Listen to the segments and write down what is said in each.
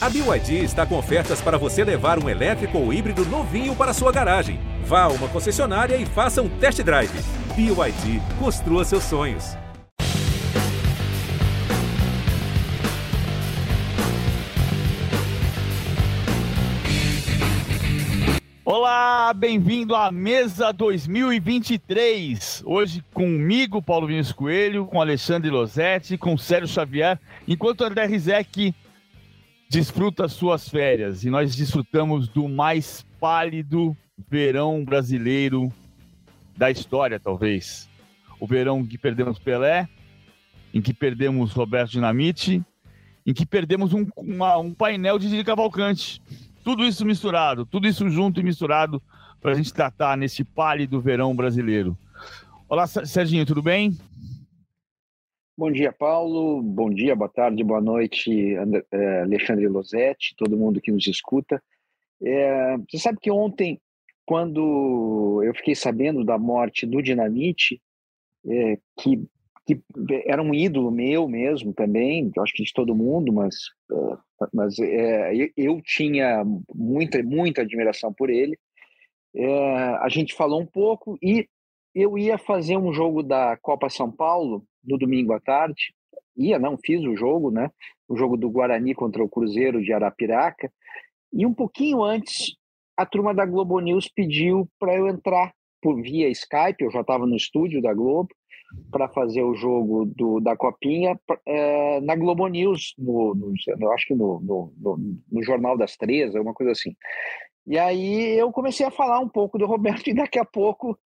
A BYD está com ofertas para você levar um elétrico ou híbrido novinho para sua garagem. Vá a uma concessionária e faça um test drive. BYD, construa seus sonhos. Olá, bem-vindo à Mesa 2023. Hoje comigo, Paulo Vinícius Coelho, com Alexandre Losetti, com Sérgio Xavier, enquanto André Rizek desfruta suas férias. E nós desfrutamos do mais pálido verão brasileiro da história, talvez. O verão em que perdemos Pelé, em que perdemos Roberto Dinamite, em que perdemos um, uma, um painel de Didi Cavalcante. Tudo isso misturado, tudo isso junto e misturado para a gente tratar nesse pálido verão brasileiro. Olá, Serginho, tudo bem? Bom dia, Paulo. Bom dia, boa tarde, boa noite, eh, Alexandre Losetti, todo mundo que nos escuta. É, você sabe que ontem, quando eu fiquei sabendo da morte do Dinamite, é, que, que, era um ídolo meu mesmo também, acho que de todo mundo, mas, uh, mas é, eu tinha muita, muita admiração por ele. É, a gente falou um pouco e eu ia fazer um jogo da Copa São Paulo no domingo à tarde. Ia, não, fiz o jogo, né? O jogo do Guarani contra o Cruzeiro de Arapiraca. E um pouquinho antes, a turma da Globo News pediu para eu entrar por via Skype, eu já estava no estúdio da Globo, para fazer o jogo do, da Copinha é, na Globo News, no, no, acho que no, no, no, Jornal das Três, alguma coisa assim. E aí eu comecei a falar um pouco do Roberto e daqui a pouco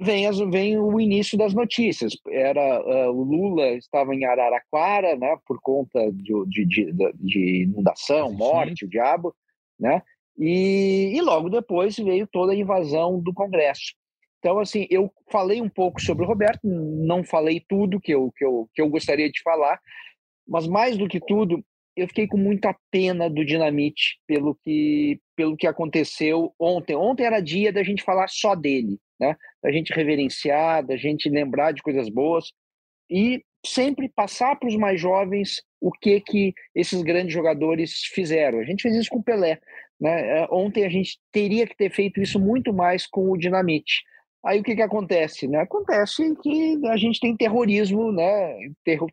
vem, as, vem o início das notícias. Era uh, o Lula estava em Araraquara, né, por conta de, de, de, de inundação, morte, o diabo, né? E, e, logo depois veio toda a invasão do Congresso. Então, assim, eu falei um pouco sobre o Roberto, não falei tudo que eu, que eu, que eu gostaria de falar, mas mais do que tudo, eu fiquei com muita pena do Dinamite pelo que, pelo que aconteceu ontem. Ontem era dia da gente falar só dele, né? da gente reverenciar, da gente lembrar de coisas boas e sempre passar para os mais jovens o que que esses grandes jogadores fizeram. A gente fez isso com o Pelé. Né? É, ontem a gente teria que ter feito isso muito mais com o Dinamite. Aí o que, que acontece? Né? Acontece que a gente tem terrorismo, né?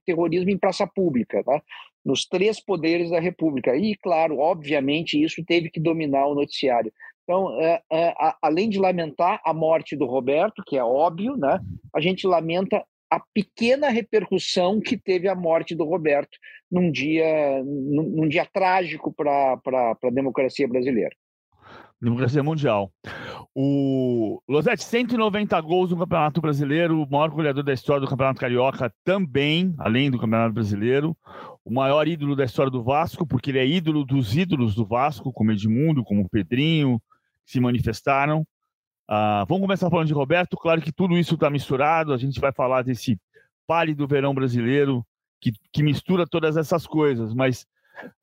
terrorismo em praça pública, né? nos três poderes da República. E, claro, obviamente, isso teve que dominar o noticiário. Então, é, é, a, além de lamentar a morte do Roberto, que é óbvio, né, a gente lamenta a pequena repercussão que teve a morte do Roberto num dia, num, num dia trágico para a democracia brasileira. Democracia mundial. O Losetti, 190 gols no Campeonato Brasileiro, o maior goleador da história do Campeonato Carioca também, além do Campeonato Brasileiro. O maior ídolo da história do Vasco, porque ele é ídolo dos ídolos do Vasco, como Edmundo, como Pedrinho, se manifestaram. Uh, vamos começar falando de Roberto. Claro que tudo isso está misturado. A gente vai falar desse pálido verão brasileiro que, que mistura todas essas coisas. Mas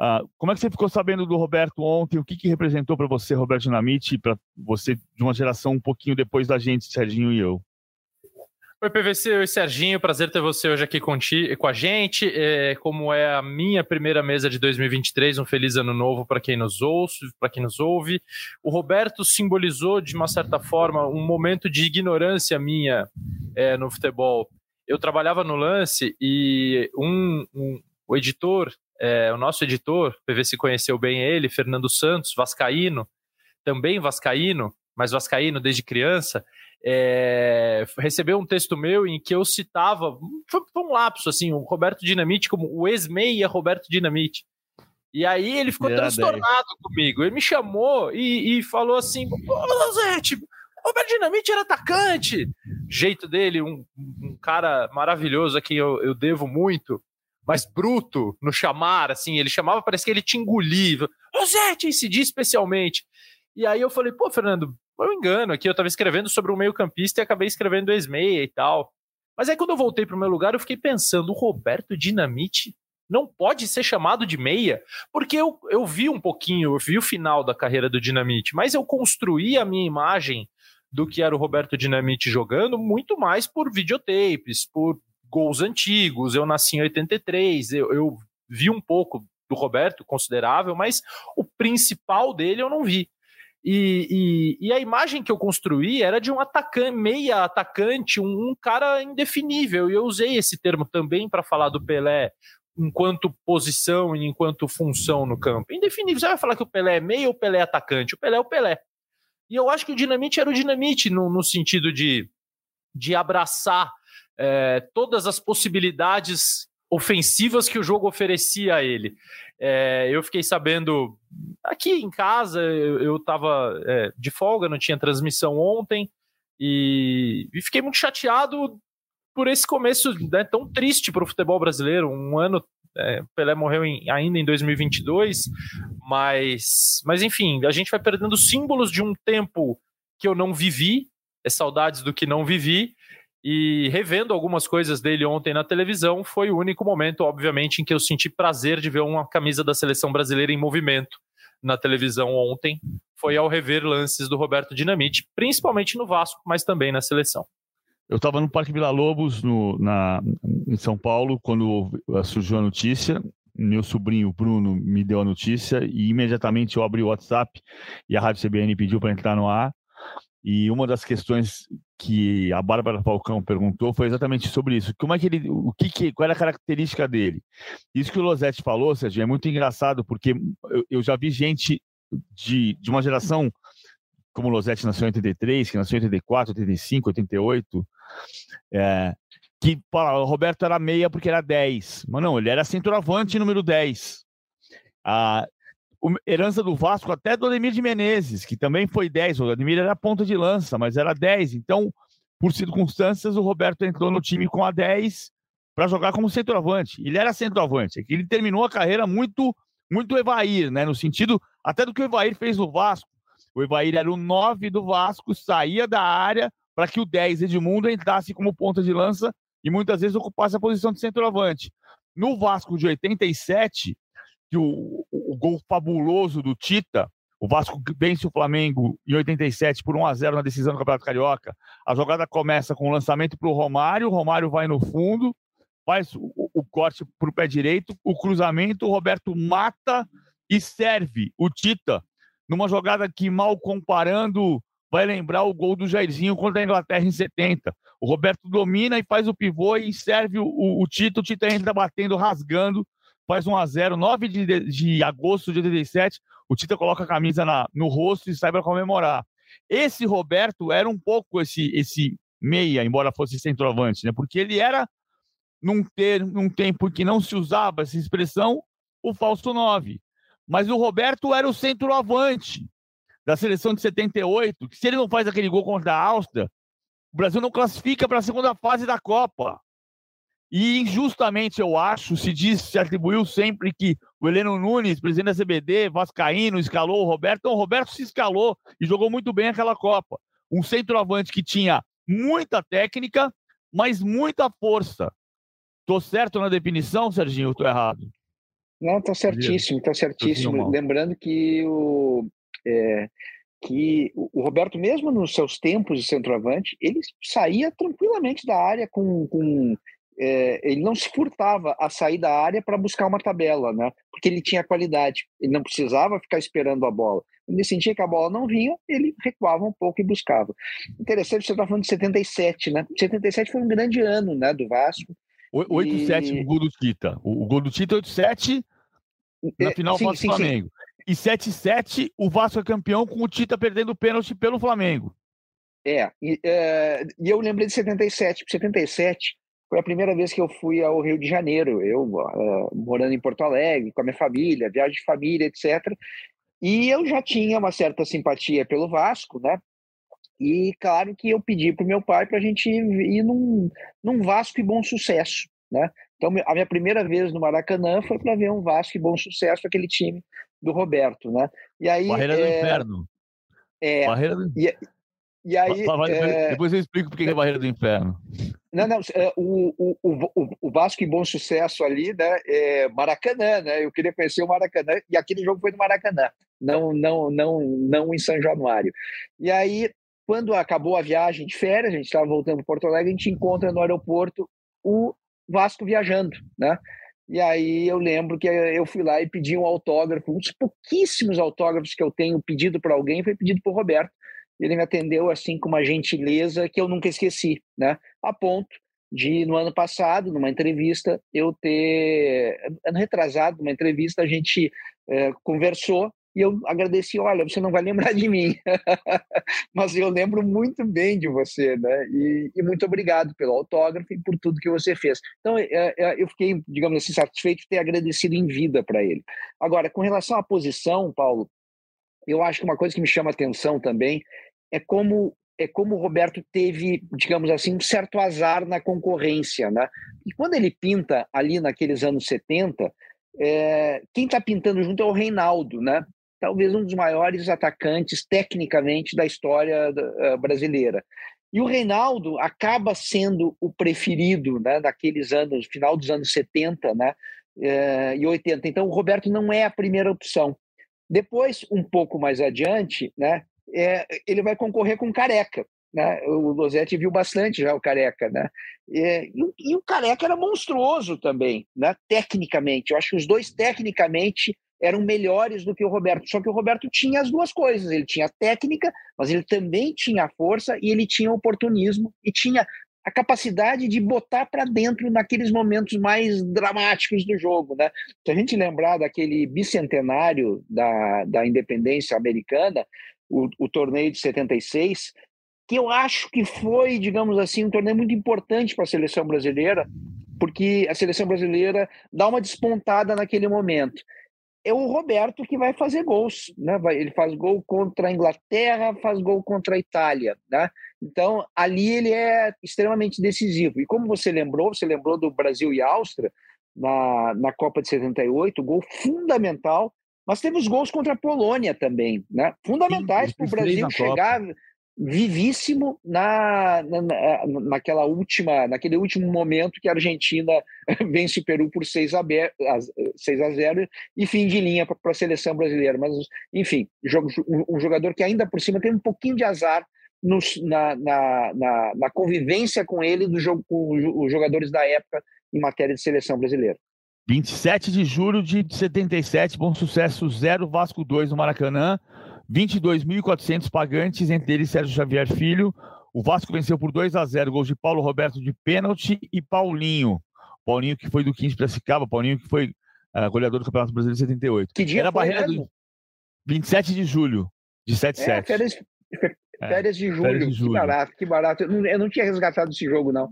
uh, como é que você ficou sabendo do Roberto ontem? O que, que representou para você, Roberto Dinamite, para você de uma geração um pouquinho depois da gente, Serginho e eu? Oi, PVC, oi, Serginho. Prazer ter você hoje aqui com, ti, com a gente. É, como é a minha primeira mesa de 2023, um feliz ano novo para quem nos ouve, para quem nos ouve. O Roberto simbolizou, de uma certa forma, um momento de ignorância minha é, no futebol. Eu trabalhava no lance e um, um o editor, é, o nosso editor, PVC conheceu bem ele, Fernando Santos, vascaíno, também vascaíno, mas vascaíno desde criança é, recebeu um texto meu em que eu citava, foi, um lapso, assim, o Roberto Dinamite como o ex-meia Roberto Dinamite. E aí ele ficou transtornado comigo. Ele me chamou e, e falou assim: Ô, Zete, Roberto Dinamite era atacante. Jeito dele, um, um cara maravilhoso a quem eu, eu, devo muito, mas bruto no chamar, assim. Ele chamava, parece que ele te engolia. Zete, esse dia especialmente. E aí eu falei: pô, Fernando, foi um engano aqui. Eu estava escrevendo sobre um meio-campista e acabei escrevendo ex-meia e tal. Mas aí quando eu voltei para o meu lugar, eu fiquei pensando: o Roberto Dinamite não pode ser chamado de meia, porque eu, eu vi um pouquinho, eu vi o final da carreira do Dinamite, mas eu construí a minha imagem do que era o Roberto Dinamite jogando muito mais por videotapes, por gols antigos. Eu nasci em 83, eu, eu vi um pouco do Roberto, considerável, mas o principal dele eu não vi. E, e, e, a imagem que eu construí era de um atacante, meia atacante, um, um cara indefinível. E eu usei esse termo também para falar do Pelé enquanto posição e enquanto função no campo. Indefinível. Você vai falar que o Pelé é meia ou o Pelé é atacante? O Pelé é o Pelé. E eu acho que o Dinamite era o Dinamite no, no sentido de, de abraçar é, todas as possibilidades ofensivas que o jogo oferecia a ele. É, eu fiquei sabendo aqui em casa, eu estava é, de folga, não tinha transmissão ontem, e, e fiquei muito chateado por esse começo né, tão triste para o futebol brasileiro. Um ano, é, Pelé morreu em, ainda em 2022, mas, mas enfim, a gente vai perdendo símbolos de um tempo que eu não vivi, é saudades do que não vivi, e revendo algumas coisas dele ontem na televisão, foi o único momento, obviamente, em que eu senti prazer de ver uma camisa da seleção brasileira em movimento na televisão ontem. Foi ao rever lances do Roberto Dinamite, principalmente no Vasco, mas também na seleção. Eu estava no Parque Vila Lobos, no, na, em São Paulo, quando surgiu a notícia. Meu sobrinho Bruno me deu a notícia e imediatamente eu abri o WhatsApp e a Rádio CBN pediu para entrar no ar. E uma das questões que a Bárbara Falcão perguntou foi exatamente sobre isso. Como é que ele, o que, que qual era a característica dele? Isso que o Losetti falou, Sérgio, é muito engraçado porque eu, eu já vi gente de, de uma geração como o Losetti nasceu em 83, que nasceu em 84, 85, 88, é, que fala, o Roberto era meia porque era 10. Mas não, ele era centroavante número 10. Ah, herança do Vasco até do Ademir de Menezes, que também foi 10. O Ademir era ponta de lança, mas era 10. Então, por circunstâncias, o Roberto entrou no time com a 10 para jogar como centroavante. Ele era centroavante. É ele terminou a carreira muito muito Evair, né? No sentido até do que o Evair fez no Vasco. O Evair era o 9 do Vasco, saía da área para que o 10 Edmundo entrasse como ponta de lança e muitas vezes ocupasse a posição de centroavante. No Vasco de 87, que o, gol fabuloso do Tita, o Vasco vence o Flamengo em 87 por 1 a 0 na decisão do Campeonato Carioca. A jogada começa com o lançamento para o Romário, o Romário vai no fundo, faz o, o corte para o pé direito, o cruzamento, o Roberto mata e serve o Tita numa jogada que, mal comparando, vai lembrar o gol do Jairzinho contra a Inglaterra em 70. O Roberto domina e faz o pivô e serve o, o, o Tito, o Tito entra batendo, rasgando faz 1 a 0 9 de, de agosto de 87, o Tita coloca a camisa na, no rosto e sai para comemorar. Esse Roberto era um pouco esse, esse meia, embora fosse centroavante, né? porque ele era, num, ter, num tempo que não se usava essa expressão, o falso 9. Mas o Roberto era o centroavante da seleção de 78, que se ele não faz aquele gol contra a Áustria, o Brasil não classifica para a segunda fase da Copa. E injustamente, eu acho, se diz, se atribuiu sempre que o Heleno Nunes, presidente da CBD, Vascaíno, escalou o Roberto. Então, o Roberto se escalou e jogou muito bem aquela Copa. Um centroavante que tinha muita técnica, mas muita força. Tô certo na definição, Serginho, ou tô errado? Não, tá certíssimo, tá certíssimo. Lembrando que o, é, que o Roberto, mesmo nos seus tempos de centroavante, ele saía tranquilamente da área com, com é, ele não se furtava a sair da área para buscar uma tabela, né? Porque ele tinha qualidade, ele não precisava ficar esperando a bola. Ele sentia que a bola não vinha, ele recuava um pouco e buscava. Interessante, você está falando de 77, né? 77 foi um grande ano, né, do Vasco. 8-7 e... o gol do Tita. O gol do Tita 8-7 na é, final sim, sim, Flamengo. Sim. E 7-7 o Vasco é campeão com o Tita perdendo o pênalti pelo Flamengo. É, e, é, e eu lembrei de 77, 77 foi a primeira vez que eu fui ao Rio de Janeiro, eu uh, morando em Porto Alegre, com a minha família, viagem de família, etc. E eu já tinha uma certa simpatia pelo Vasco, né? E claro que eu pedi para o meu pai para a gente ir num, num Vasco e bom sucesso, né? Então a minha primeira vez no Maracanã foi para ver um Vasco e bom sucesso, aquele time do Roberto, né? E aí Barreira é, do Inferno. É, Barreira do... e, e aí, é... Depois eu explico porque é Barreira do Inferno. Não, não, é, o, o, o, Vasco em bom sucesso ali, né? É Maracanã, né? Eu queria conhecer o Maracanã, e aquele jogo foi no Maracanã, não, não, não, não em São Januário. E aí, quando acabou a viagem de férias, a gente estava voltando para Porto Alegre, a gente encontra no aeroporto o Vasco viajando, né? E aí eu lembro que eu fui lá e pedi um autógrafo, um dos pouquíssimos autógrafos que eu tenho pedido para alguém foi pedido por Roberto. Ele me atendeu assim com uma gentileza que eu nunca esqueci, né? A ponto de no ano passado, numa entrevista, eu ter ano retrasado, numa entrevista a gente é, conversou e eu agradeci, olha, você não vai lembrar de mim, mas eu lembro muito bem de você, né? E, e, muito obrigado pelo autógrafo e por tudo que você fez. Então, é, é, eu fiquei, digamos assim, satisfeito de ter agradecido em vida para ele. Agora, com relação à posição, Paulo, eu acho que uma coisa que me chama atenção também é como é como o Roberto teve, digamos assim, um certo azar na concorrência, né? E quando ele pinta ali naqueles anos 70, é, quem está pintando junto é o Reinaldo, né? talvez um dos maiores atacantes tecnicamente da história uh, brasileira. E o Reinaldo acaba sendo o preferido né, daqueles anos, final dos anos 70 né, uh, e 80. Então, o Roberto não é a primeira opção. Depois, um pouco mais adiante, né, é, ele vai concorrer com o Careca. Né? O Losetti viu bastante já o Careca. Né? E, e, o Careca era monstruoso também, né, tecnicamente. Eu acho que os dois, tecnicamente, eram melhores do que o Roberto. Só que o Roberto tinha as duas coisas. Ele tinha técnica, mas ele também tinha força e ele tinha oportunismo e tinha a capacidade de botar para dentro naqueles momentos mais dramáticos do jogo, né? Se a gente lembrar daquele bicentenário da, da independência americana, o, o torneio de 76, que eu acho que foi, digamos assim, um torneio muito importante para a seleção brasileira, porque a seleção brasileira dá uma despontada naquele momento é o Roberto que vai fazer gols, né? Ele faz gol contra a Inglaterra, faz gol contra a Itália, né? Então ali ele é extremamente decisivo. E como você lembrou, você lembrou do Brasil e Áustria na, na Copa de 78, gol fundamental. Mas temos gols contra a Polônia também, né? Fundamentais para o Brasil chegar. Copa vivíssimo na, na, naquela última, naquele último momento que a Argentina vence o Peru por 6 a, 6 a 0 e fim de linha para a seleção brasileira. Mas, enfim, um jogador que ainda por cima tem um pouquinho de azar nos, na, na, na, na, convivência com ele do jogo, com os jogadores da época em matéria de seleção brasileira. 27 de julho de 77, bom sucesso 0 Vasco 2 no Maracanã. 22.400 pagantes, entre eles Sérgio Xavier Filho. O Vasco venceu por 2 a 0 gols de Paulo Roberto de pênalti e Paulinho. Paulinho que foi do 15 Piracicaba, Paulinho que foi uh, goleador do Campeonato Brasileiro de 78. Que dia Era a barreira mesmo? do 27 de julho de 77. É, férias, férias, de julho. Férias de julho. Que barato, que barato. Eu não, eu não tinha resgatado esse jogo, não.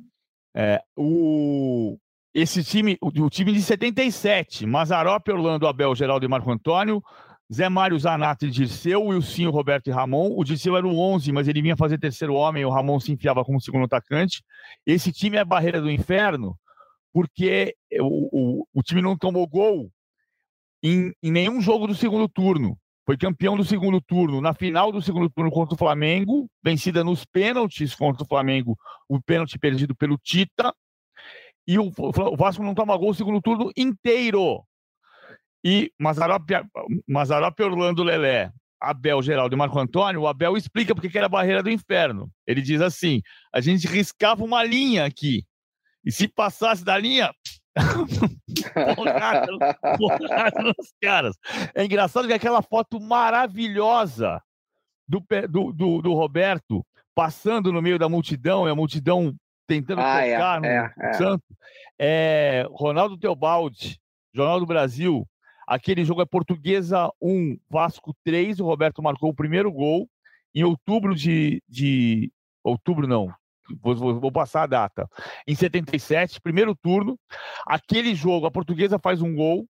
É, o, esse time, o, time de 77, Mazarop, Orlando, Abel, Geraldo e Marco Antônio, Zé Mário Zanato e Dirceu, Wilson, Roberto e Ramon. O Dirceu era o 11, mas ele vinha fazer terceiro homem, o Ramon se enfiava como segundo atacante. Esse time é a barreira do inferno, porque o, o, o time não tomou gol em, em nenhum jogo do segundo turno. Foi campeão do segundo turno, na final do segundo turno contra o Flamengo, vencida nos pênaltis contra o Flamengo, o pênalti perdido pelo Tita. E o, o Vasco não toma gol o segundo turno inteiro. E Mazarop, Orlando Lelé, Abel, Geraldo e Marco Antônio, o Abel explica porque que era a barreira do inferno. Ele diz assim: a gente riscava uma linha aqui. E se passasse da linha, porrada nos caras. É engraçado que aquela foto maravilhosa do, do, do, do, Roberto passando no meio da multidão, e a multidão tentando ah, é, tocar é, no é, santo. É, Ronaldo Teobaldi, Jornal do Brasil, Aquele jogo é Portuguesa 1, Vasco 3. O Roberto marcou o primeiro gol. Em outubro de. de outubro, não. Vou, vou, vou, passar a data. Em 77, primeiro turno. Aquele jogo, a Portuguesa faz um gol.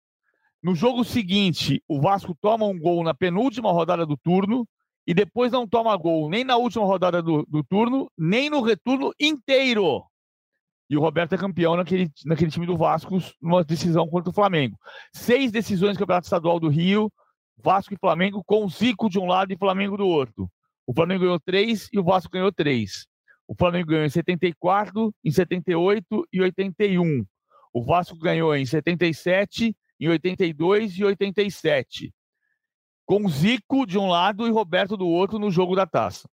No jogo seguinte, o Vasco toma um gol na penúltima rodada do turno. E depois não toma gol nem na última rodada do, do turno, nem no retorno inteiro. E o Roberto é campeão naquele, naquele time do Vasco, numa decisão contra o Flamengo. Seis decisões do Campeonato Estadual do Rio, Vasco e Flamengo, com o Zico de um lado e Flamengo do outro. O Flamengo ganhou três e o Vasco ganhou três. O Flamengo ganhou em 74, em 78 e 81. O Vasco ganhou em 77, em 82 e 87. Com Zico de um lado e Roberto do outro no jogo da taça.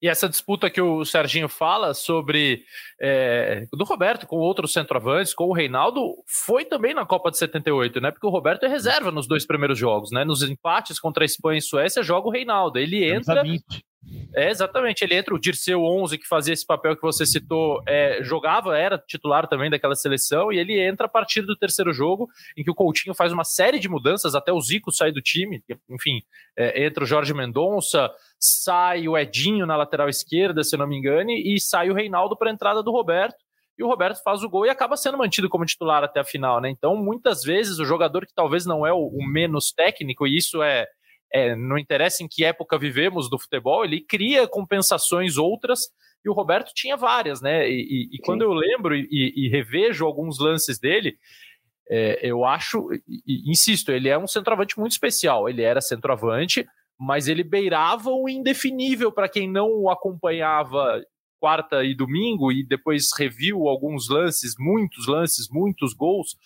E essa disputa que o Serginho fala sobre é, do Roberto com outros centroavantes, com o Reinaldo, foi também na Copa de 78, né? Porque o Roberto é reserva nos dois primeiros jogos, né? Nos empates contra a Espanha e Suécia, joga o Reinaldo. Ele entra. É, exatamente, ele entra o Dirceu 11, que fazia esse papel que você citou, é, jogava, era titular também daquela seleção, e ele entra a partir do terceiro jogo, em que o Coutinho faz uma série de mudanças, até o Zico sai do time, enfim, é, entra o Jorge Mendonça, sai o Edinho na lateral esquerda, se não me engane, e sai o Reinaldo para a entrada do Roberto, e o Roberto faz o gol e acaba sendo mantido como titular até a final, né? Então, muitas vezes, o jogador que talvez não é o, o menos técnico, e isso é é, não interessa em que época vivemos do futebol, ele cria compensações outras e o Roberto tinha várias, né? E, e, e quando eu lembro e, e, revejo alguns lances dele, é, eu acho, insisto, ele é um centroavante muito especial. Ele era centroavante, mas ele beirava o indefinível para quem não o acompanhava quarta e domingo e depois reviu alguns lances, muitos lances, muitos gols.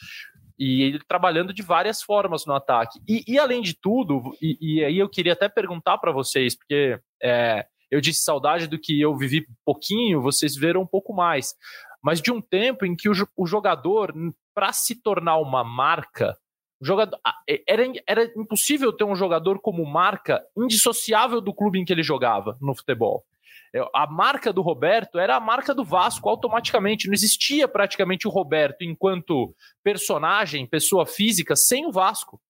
E ele trabalhando de várias formas no ataque. E, e além de tudo, e, e, aí eu queria até perguntar para vocês, porque é, eu disse saudade do que eu vivi pouquinho, vocês viram um pouco mais. Mas de um tempo em que o, o jogador, para se tornar uma marca, jogador, era, era impossível ter um jogador como marca indissociável do clube em que ele jogava no futebol. É, a marca do Roberto era a marca do Vasco automaticamente. Não existia praticamente o Roberto enquanto personagem, pessoa física, sem o Vasco.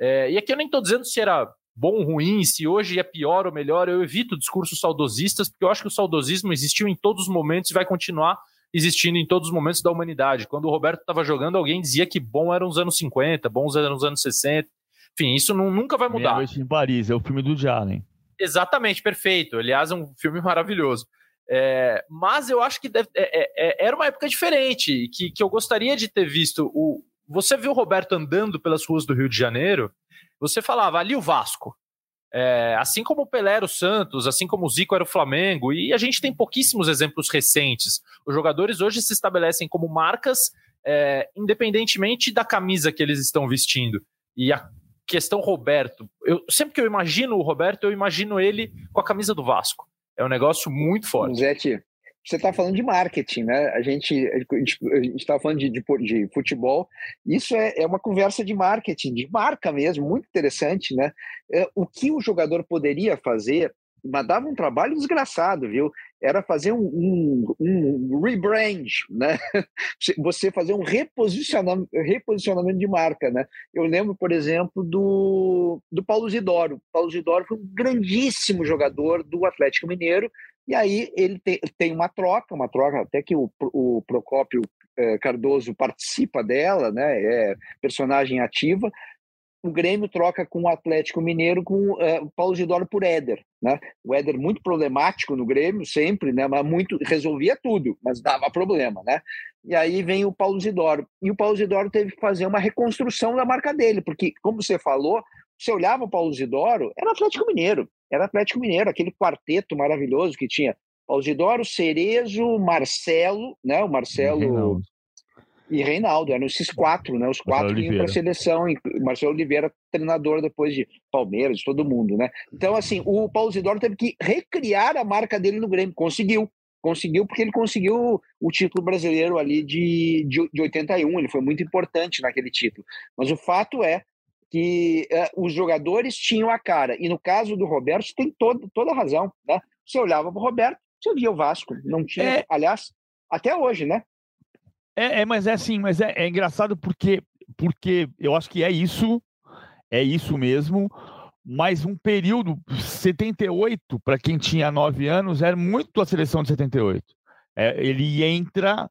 É, e aqui eu nem estou dizendo se era bom ou ruim, se hoje é pior ou melhor. Eu evito discursos saudosistas, porque eu acho que o saudosismo existiu em todos os momentos e vai continuar existindo em todos os momentos da humanidade. Quando o Roberto estava jogando, alguém dizia que bom eram os anos 50, bons eram os anos 60. Enfim, isso não, nunca vai mudar. Meia Noite em Paris, é o filme do Jalen. Exatamente, perfeito. Aliás, é um filme maravilhoso. É, mas eu acho que deve, é, é, é, era uma época diferente, que, que eu gostaria de ter visto. O, você viu o Roberto andando pelas ruas do Rio de Janeiro, você falava ali o Vasco. É, assim como o Pelé era o Santos, assim como o Zico era o Flamengo, e a gente tem pouquíssimos exemplos recentes. Os jogadores hoje se estabelecem como marcas, é, independentemente da camisa que eles estão vestindo. E a questão Roberto. Eu, sempre que eu imagino o Roberto, eu imagino ele com a camisa do Vasco. É um negócio muito forte. Zete, você está falando de marketing, né? A gente está falando de, de, de, futebol. Isso é, é, uma conversa de marketing, de marca mesmo, muito interessante, né? É, o que o jogador poderia fazer mas dava um trabalho desgraçado, viu? Era fazer um, um, um rebrand, né? Você fazer um reposicionamento, reposicionamento de marca, né? Eu lembro, por exemplo, do, do Paulo Zidoro. Paulo Zidoro foi um grandíssimo jogador do Atlético Mineiro, e aí ele tem, tem uma troca, uma troca até que o, o Procópio eh, Cardoso participa dela, né? É personagem ativa o Grêmio troca com o Atlético Mineiro com uh, o Paulo Zidoro por Éder, né? O Éder muito problemático no Grêmio sempre, né? Mas muito resolvia tudo, mas dava problema, né? E aí vem o Paulo Zidoro e o Paulo Zidoro teve que fazer uma reconstrução da marca dele, porque como você falou, você olhava o Paulo Zidoro, era Atlético Mineiro, era Atlético Mineiro, aquele quarteto maravilhoso que tinha Paulo Zidoro, Cerezo, Marcelo, né? O Marcelo e Reinaldo, eram esses quatro, né? Os quatro que iam para a seleção, e Marcelo Oliveira, treinador depois de Palmeiras, de todo mundo, né? Então, assim, o Paulo Zidoro teve que recriar a marca dele no Grêmio, conseguiu. Conseguiu porque ele conseguiu o título brasileiro ali de, de, de 81, ele foi muito importante naquele título. Mas o fato é que é, os jogadores tinham a cara, e no caso do Roberto, tem todo, toda a razão, né? Você olhava para o Roberto, você via o Vasco, não tinha, é... aliás, até hoje, né? É, é, mas é assim, mas é, é engraçado porque, porque eu acho que é isso, é isso mesmo. Mas um período 78 para quem tinha 9 anos era muito a seleção de 78. É, ele entra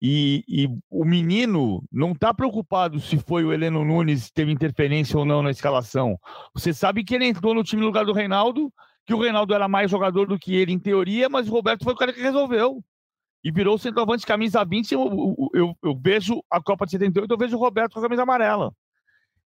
e, e, o menino não está preocupado se foi o Heleno Nunes teve interferência ou não na escalação. Você sabe que ele entrou no time no lugar do Reinaldo, que o Reinaldo era mais jogador do que ele em teoria, mas o Roberto foi o cara que resolveu e virou centroavante camisa 20. Eu, eu, eu, eu, vejo a Copa de 78, eu vejo o Roberto com a camisa amarela.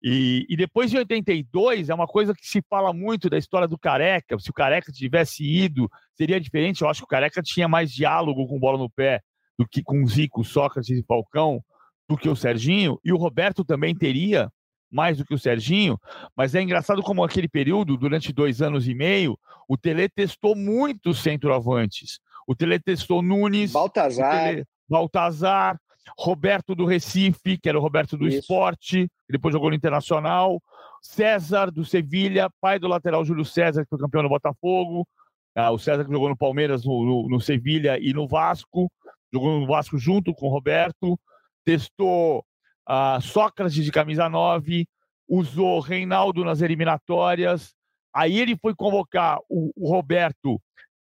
E, e, depois de 82, é uma coisa que se fala muito da história do Careca. Se o Careca tivesse ido, seria diferente. Eu acho que o Careca tinha mais diálogo com bola no pé do que com Zico, Sócrates e Falcão, do que o Serginho. E o Roberto também teria, mais do que o Serginho, mas é engraçado como aquele período, durante dois anos e meio, o Tele testou muitos centroavantes. O Tele testou Nunes, Baltazar, Tele, Baltazar Roberto do Recife, que era o Roberto do Isso. Esporte, que depois jogou no Internacional, César do Sevilha, pai do lateral Júlio César, que foi campeão do Botafogo, ah, o César que jogou no Palmeiras, no, no, no Sevilha e no Vasco, jogou no Vasco junto com o Roberto, testou ah, Sócrates de camisa 9, usou Reinaldo nas eliminatórias, aí ele foi convocar o, o Roberto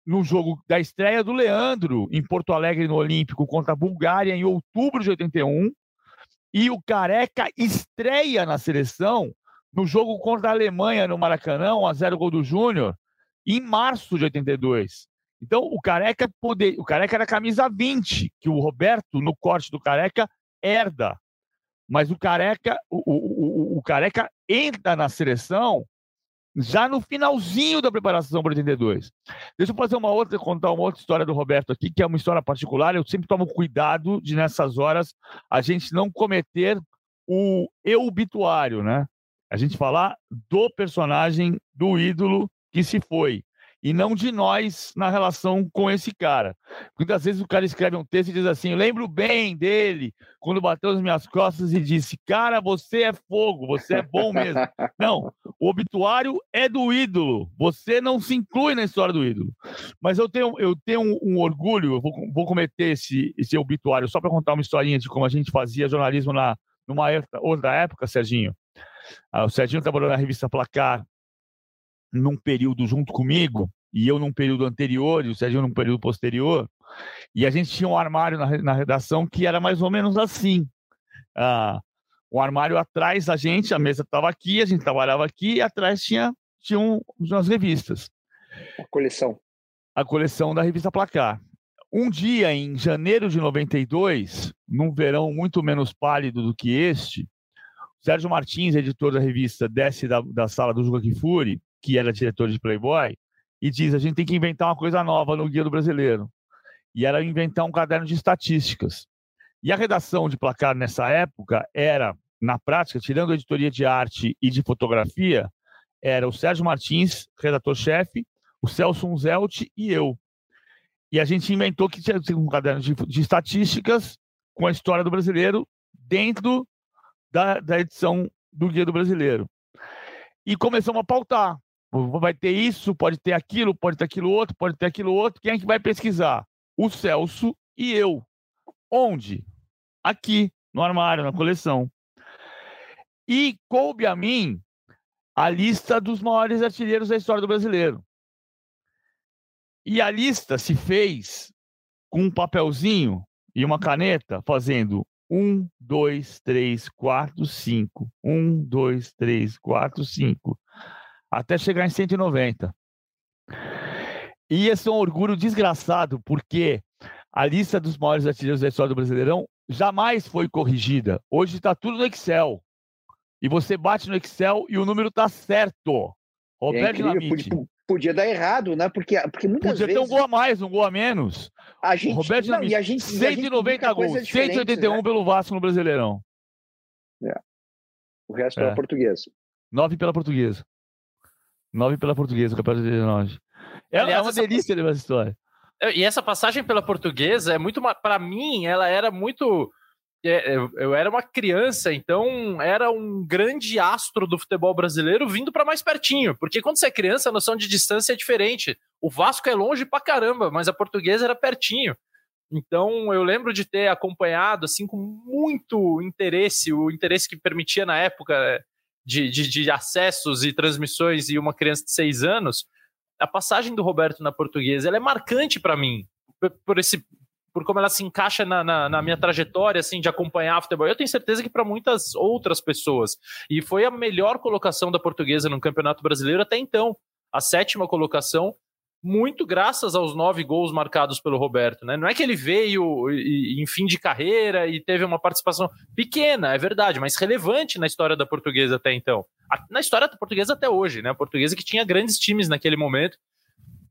no jogo da estreia do Leandro em Porto Alegre no Olímpico contra a Bulgária em outubro de 81 e o Careca estreia na seleção no jogo contra a Alemanha no Maracanã, 1 a 0 gol do Júnior, em março de 82. Então, o Careca poder, o Careca era camisa 20, que o Roberto no corte do Careca herda. Mas o Careca, o, o, o, o Careca entra na seleção já no finalzinho da preparação para 82. Deixa eu fazer uma outra, contar uma outra história do Roberto aqui, que é uma história particular. Eu sempre tomo cuidado de, nessas horas, a gente não cometer o eu obituário, né? A gente falar do personagem, do ídolo que se foi e não de nós na relação com esse cara. Muitas vezes o cara escreve um texto e diz assim: lembro bem dele quando bateu nas minhas costas e disse: Cara, você é fogo, você é bom mesmo. não, o obituário é do ídolo, você não se inclui na história do ídolo. Mas eu tenho, eu tenho um, um orgulho, eu vou, vou cometer esse, esse obituário só para contar uma historinha de como a gente fazia jornalismo na, numa outra época, Serginho. Ah, o Serginho trabalhou na revista Placar num período junto comigo, e eu num período anterior, e o Sérgio num período posterior, e a gente tinha um armário na, na redação que era mais ou menos assim. Ah, o armário atrás da gente, a mesa estava aqui, a gente trabalhava aqui, e atrás tinha, tinha um, umas revistas. A coleção. A coleção da revista Placar. Um dia, em janeiro de 92, num verão muito menos pálido do que este, Sérgio Martins, editor da revista, desce da, da sala do Juca Kifuri que era diretor de Playboy, e diz: a gente tem que inventar uma coisa nova no Guia do Brasileiro. E era inventar um caderno de estatísticas. E a redação de placar nessa época era, na prática, tirando a editoria de arte e de fotografia, era o Sérgio Martins, redator-chefe, o Celso Unzelt e eu. E a gente inventou que tinha um caderno de, de estatísticas com a história do brasileiro dentro da, da edição do Guia do Brasileiro. E começamos a pautar vai ter isso, pode ter aquilo, pode ter aquilo outro, pode ter aquilo outro. Quem é que vai pesquisar? O Celso e eu. Onde? Aqui, no armário, na coleção. E coube a mim a lista dos maiores artilheiros da história do brasileiro. E a lista se fez com um papelzinho e uma caneta, fazendo um, dois, três, quatro, cinco. Um, dois, três, quatro, cinco até chegar em 190. E esse é um orgulho desgraçado, porque a lista dos maiores artilheiros da história do Brasileirão jamais foi corrigida. Hoje está tudo no Excel. E você bate no Excel e o número está certo. Roberto é podia, podia, dar errado, né? Porque, porque muitas podia vezes... ter um gol a mais, um gol a menos. A gente, Roberto não, e a gente, 190 gols, 181 né? pelo Vasco no Brasileirão. É. O resto é. pela portuguesa. Nove pela portuguesa. Nove pela portuguesa, o campeonato de 19. É, Aliás, é uma delícia essa... essa história. E essa passagem pela portuguesa é muito. para mim, ela era muito. É, eu, era uma criança, então era um grande astro do futebol brasileiro vindo para mais pertinho. Porque quando você é criança, a noção de distância é diferente. O Vasco é longe pra caramba, mas a portuguesa era pertinho. Então eu lembro de ter acompanhado assim com muito interesse, o interesse que permitia na época de, de, de acessos e transmissões e uma criança de seis anos, a passagem do Roberto na portuguesa ela é marcante para mim, por, esse por como ela se encaixa na, na, na, minha trajetória assim de acompanhar futebol. Eu tenho certeza que para muitas outras pessoas. E foi a melhor colocação da portuguesa no Campeonato Brasileiro até então. A sétima colocação muito graças aos nove gols marcados pelo Roberto. Né? Não é que ele veio em fim de carreira e teve uma participação pequena, é verdade, mas relevante na história da portuguesa até então. Na história da portuguesa até hoje, né? A portuguesa que tinha grandes times naquele momento.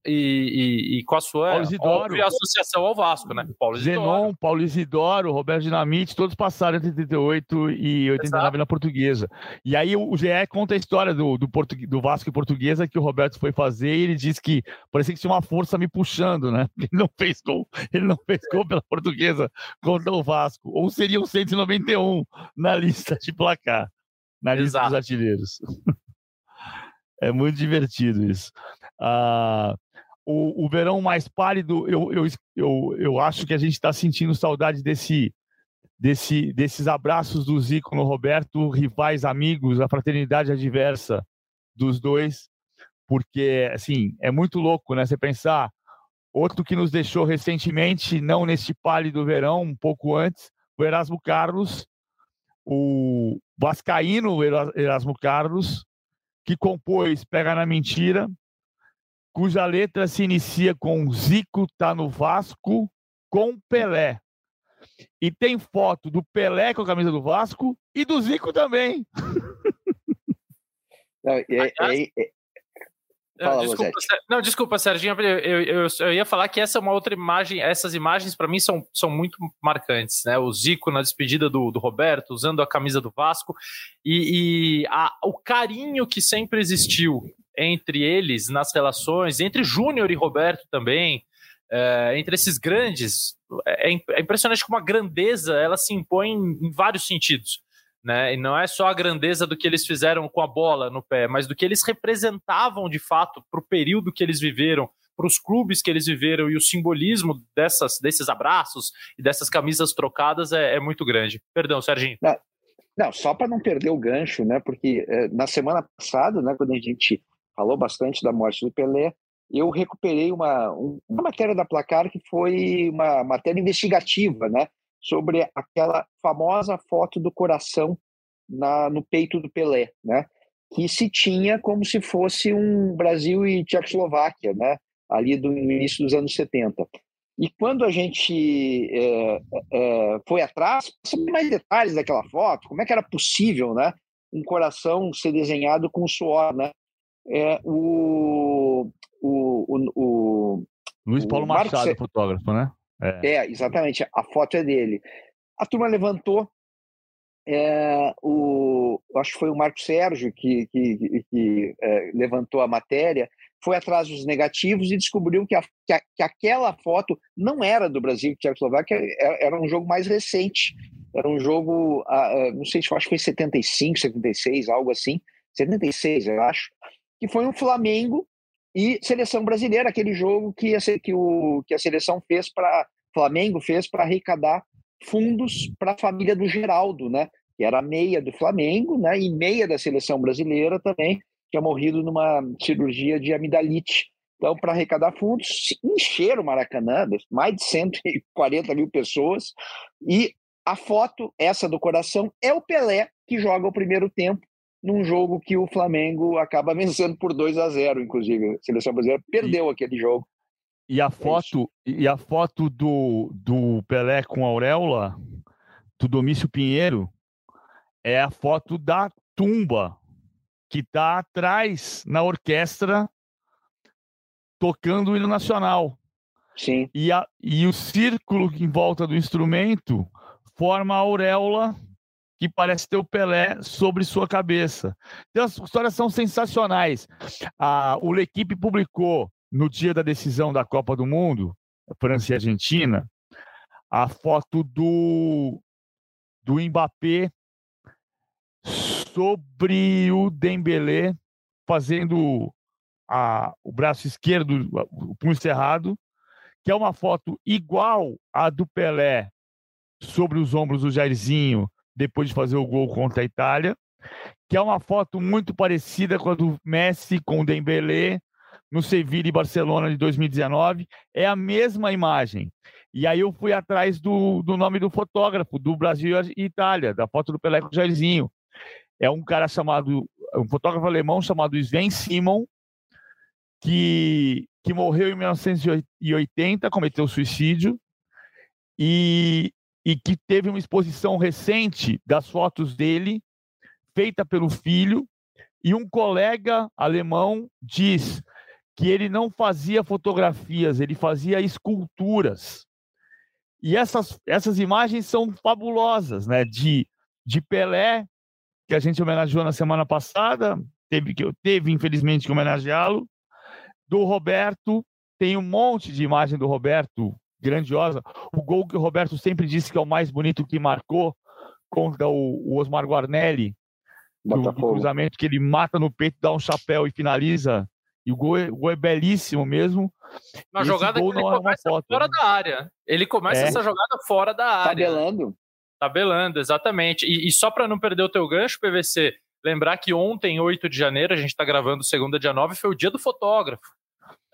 E, e, e com a sua óbvia associação ao Vasco, né? Paulo Isidoro. Zenon, Paulo Isidoro, Roberto Dinamite, todos passaram entre 88 e 89 Exato. na Portuguesa. E aí o GE conta a história do, do, Portu, do Vasco e Portuguesa que o Roberto foi fazer e ele disse que parecia que tinha uma força me puxando, né? Ele não fez gol, ele não fez gol pela Portuguesa contra o Vasco. Ou seriam 191 na lista de placar, na lista Exato. dos artilheiros. É muito divertido isso. Ah, o, o verão mais pálido, eu, eu, eu, eu acho que a gente está sentindo saudade desse, desse, desses abraços do Zico no Roberto, rivais, amigos, a fraternidade adversa dos dois, porque, assim, é muito louco, né? Você pensar, outro que nos deixou recentemente, não neste pálido verão, um pouco antes, o Erasmo Carlos, o Vascaíno Erasmo Carlos, que compôs Pega na Mentira, cuja letra se inicia com Zico tá no Vasco com Pelé. E tem foto do Pelé com a camisa do Vasco e do Zico também. Não, é, é, é, Fala, desculpa, não, desculpa, Serginho. Eu, eu, eu, ia falar que essa é uma outra imagem. Essas imagens, para mim, são, são muito marcantes. Né? O Zico na despedida do, do Roberto, usando a camisa do Vasco, e, e a, o carinho que sempre existiu entre eles nas relações, entre Júnior e Roberto também, é, entre esses grandes. É, é, impressionante como a grandeza ela se impõe em, em vários sentidos né? E não é só a grandeza do que eles fizeram com a bola no pé, mas do que eles representavam de fato para o período que eles viveram, para os clubes que eles viveram e o simbolismo dessas, desses abraços e dessas camisas trocadas é, é muito grande. Perdão, Serginho. Não, não só para não perder o gancho, né? Porque é, na semana passada, né, quando a gente falou bastante da morte do Pelé, eu recuperei uma, uma matéria da Placar que foi uma matéria investigativa, né? sobre aquela famosa foto do coração na, no peito do Pelé, né? que se tinha como se fosse um Brasil e Tchecoslováquia, né? ali do início dos anos 70. E quando a gente é, é, foi atrás, saber mais detalhes daquela foto, como é que era possível né? um coração ser desenhado com suor. Né? É, o, o, o, o Luiz Paulo Machado, fotógrafo, né? É. é. exatamente. A foto é dele. A turma levantou. É, o, acho que foi o Marco Sérgio que, que, que é, levantou a matéria, foi atrás dos negativos e descobriu que, a, que, a, que aquela foto não era do Brasil e Tchecoslováquia, era, era um jogo mais recente. Era um jogo, não sei se acho que foi 75, 76, algo assim. 76, eu acho. Que foi um Flamengo e seleção brasileira, aquele jogo que a, que o, que a seleção fez para Flamengo fez para arrecadar fundos para a família do Geraldo, né? Que era meia do Flamengo, né? E meia da seleção brasileira também, tinha morrido numa cirurgia de amidalite. Então, para arrecadar fundos, encheram o Maracanã, mais de 140 mil pessoas. E a foto, essa do coração, é o Pelé que joga o primeiro tempo num jogo que o Flamengo acaba vencendo por 2 a 0 inclusive. A seleção brasileira perdeu e, aquele jogo. E a é foto, e a foto do, do Pelé com a auréola, do Domício Pinheiro, é a foto da tumba que está atrás na orquestra tocando o hino nacional. Sim. E, a, e o círculo em volta do instrumento forma a auréola que parece ter o Pelé sobre sua cabeça. Então, as histórias são sensacionais. A, o L'Equipe publicou, no dia da decisão da Copa do Mundo, França e Argentina, a foto do, do Mbappé sobre o Dembélé fazendo a, o braço esquerdo, o punho cerrado, que é uma foto igual à do Pelé sobre os ombros do Jairzinho depois de fazer o gol contra a Itália, que é uma foto muito parecida com a do Messi com o Dembélé no Sevilla e Barcelona de 2019. É a mesma imagem. E aí eu fui atrás do, do nome do fotógrafo do Brasil e Itália, da foto do Pelé com o Jairzinho. É um cara chamado, um fotógrafo alemão chamado Sven Simon, que, que morreu em 1980, cometeu suicídio, e e que teve uma exposição recente das fotos dele, feita pelo filho, e um colega alemão diz que ele não fazia fotografias, ele fazia esculturas. E essas, essas imagens são fabulosas, né? De, de Pelé, que a gente homenageou na semana passada, teve que teve infelizmente que homenageá-lo, do Roberto, tem um monte de imagem do Roberto grandiosa. O gol que o Roberto sempre disse que é o mais bonito que marcou contra o, o Osmar Guarnelli, do, cruzamento que ele mata no peito, dá um chapéu e finaliza. E o gol é, o gol é belíssimo mesmo. Uma jogada que ele é começa foto, fora né? da área. Ele começa é. essa jogada fora da área. Tabelando. Tabelando, exatamente. E, e só para não perder o teu gancho, PVC, lembrar que ontem, 8 de janeiro, a gente está gravando segunda, dia 9, foi o dia do fotógrafo.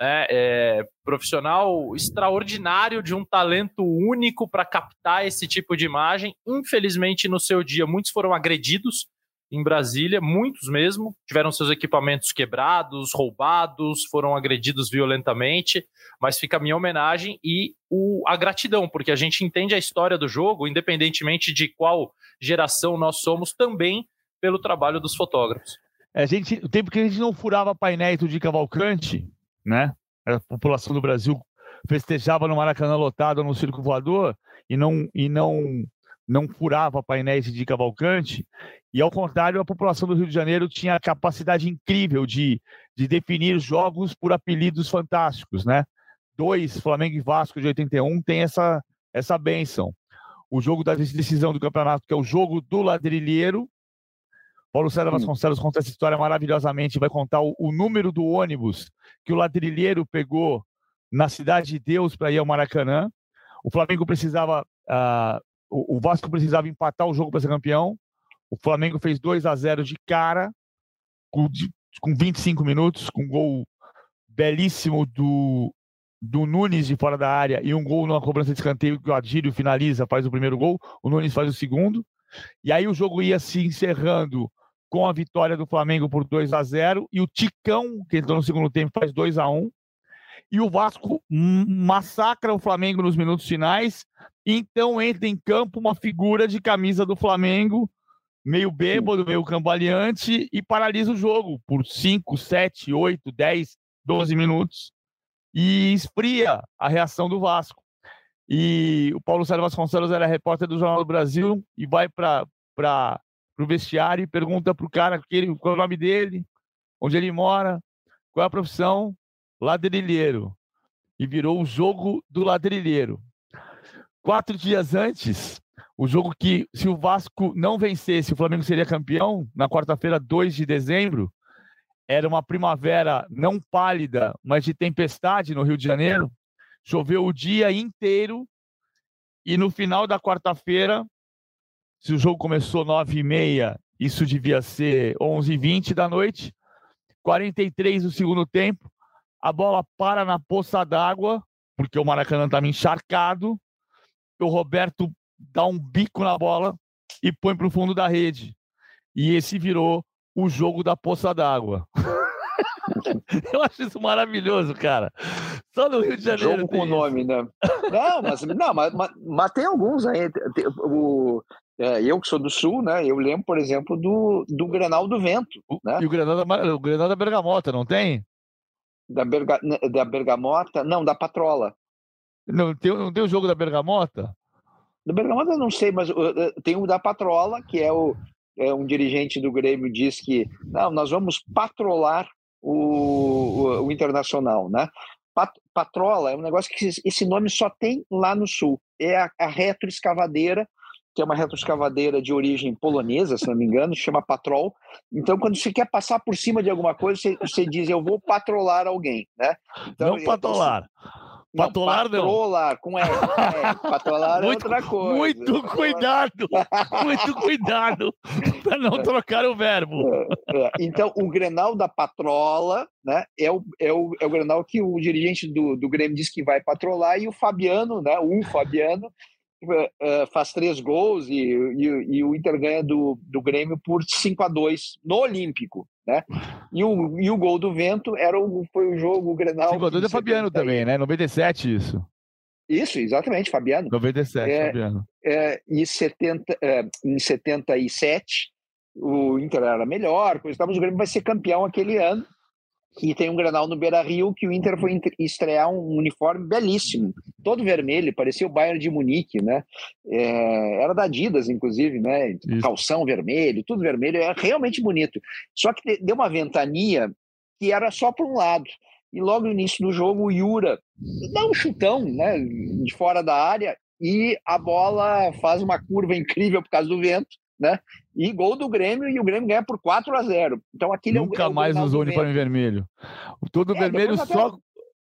É, é, profissional extraordinário de um talento único para captar esse tipo de imagem. Infelizmente, no seu dia, muitos foram agredidos em Brasília, muitos mesmo, tiveram seus equipamentos quebrados, roubados, foram agredidos violentamente, mas fica a minha homenagem e o, a gratidão, porque a gente entende a história do jogo, independentemente de qual geração nós somos, também pelo trabalho dos fotógrafos. É, a gente, o tempo que a gente não furava painéis de Cavalcante, né? A população do Brasil festejava no Maracanã lotado no circo voador e não e não não furava painéis de Cavalcante. E ao contrário, a população do Rio de Janeiro tinha a capacidade incrível de, de definir jogos por apelidos fantásticos, né? Dois, Flamengo e Vasco de 81, tem essa essa benção. O jogo da decisão do campeonato, que é o jogo do ladrilheiro, Paulo César Vasconcelos conta essa história maravilhosamente, vai contar o, o número do ônibus que o ladrilheiro pegou na Cidade de Deus para ir ao Maracanã. O Flamengo precisava, uh, o, o, Vasco precisava empatar o jogo para ser campeão. O Flamengo fez 2 a 0 de cara, com, de, com 25 minutos, com um gol belíssimo do, do Nunes de fora da área e um gol numa cobrança de escanteio que o Adílio finaliza, faz o primeiro gol, o Nunes faz o segundo. E aí o jogo ia se encerrando com a vitória do Flamengo por 2 a 0 e o Ticão, que entrou no segundo tempo, faz 2 a 1 e o Vasco massacra o Flamengo nos minutos finais. Então entra em campo uma figura de camisa do Flamengo, meio bêbado, meio cambaleante, e paralisa o jogo por 5, 7, 8, 10, 12 minutos e esfria a reação do Vasco. E o Paulo Sérgio Vasconcelos era repórter do Jornal do Brasil e vai para pro vestiário e pergunta pro cara ele, qual é o nome dele, onde ele mora, qual é a profissão, ladrilheiro. E virou o jogo do ladrilheiro. Quatro dias antes, o jogo que, se o Vasco não vencesse, o Flamengo seria campeão, na quarta-feira, 2 de dezembro, era uma primavera não pálida, mas de tempestade no Rio de Janeiro. Choveu o dia inteiro e no final da quarta-feira se o jogo começou 9 e meia, isso devia ser 11 e 20 da noite. 43 do segundo tempo, a bola para na poça d'água, porque o Maracanã estava encharcado. O Roberto dá um bico na bola e põe para o fundo da rede. E esse virou o jogo da poça d'água. Eu acho isso maravilhoso, cara. Só no Rio de Janeiro. Jogo com nome, né? Não, mas, não mas, mas, mas, tem alguns aí. O, é, eu que sou do Sul, né? Eu lembro, por exemplo, do, do Grenal do Vento. Né? E o Grenal, da, o Grenal da Bergamota, não tem? Da, Berga, da Bergamota? Não, da Patrola. Não tem, não tem o jogo da Bergamota? Da Bergamota eu não sei, mas tem o da Patrola, que é o é, um dirigente do Grêmio diz que não, nós vamos patrolar o, o, o Internacional, né? Pat, patrola é um negócio que esse nome só tem lá no Sul. É a, a retroescavadeira que é uma retroescavadeira de origem polonesa, se não me engano, chama Patrol. Então, quando você quer passar por cima de alguma coisa, você, você diz, eu vou patrolar alguém, né? Então, não patrolar. Não, patrolar não. Patrolar, com. É, patrolar muito, é outra coisa. Muito cuidado, muito cuidado para não trocar o verbo. É, é. Então, o Grenal da Patrola né, é, o, é, o, é o Grenal que o dirigente do, do Grêmio diz que vai patrolar e o Fabiano, né, o Fabiano, faz três gols e, e, e, o Inter ganha do, do Grêmio por 5 a 2 no Olímpico. Né? E, o, e o gol do Vento era o, foi o jogo, o Grenal. 5 a 2 é Fabiano também, né? 97 isso. Isso, exatamente, Fabiano. 97, é, Fabiano. É, em, 70, é, em 77, o Inter era melhor, coisa, mas o Grêmio vai ser campeão aquele ano. E tem um Granal no Beira Rio que o Inter foi estrear um uniforme belíssimo, todo vermelho, parecia o Bayern de Munique, né? É, era da Adidas, inclusive, né? Isso. Calção vermelho, tudo vermelho, é realmente bonito. Só que deu uma ventania que era só para um lado. E logo no início do jogo, o Yura dá um chutão né, de fora da área e a bola faz uma curva incrível por causa do vento, né? E gol do Grêmio e o Grêmio ganha por 4 a 0. Então aquele Nunca é o, é o mais usou uniforme vermelho. Todo é, vermelho só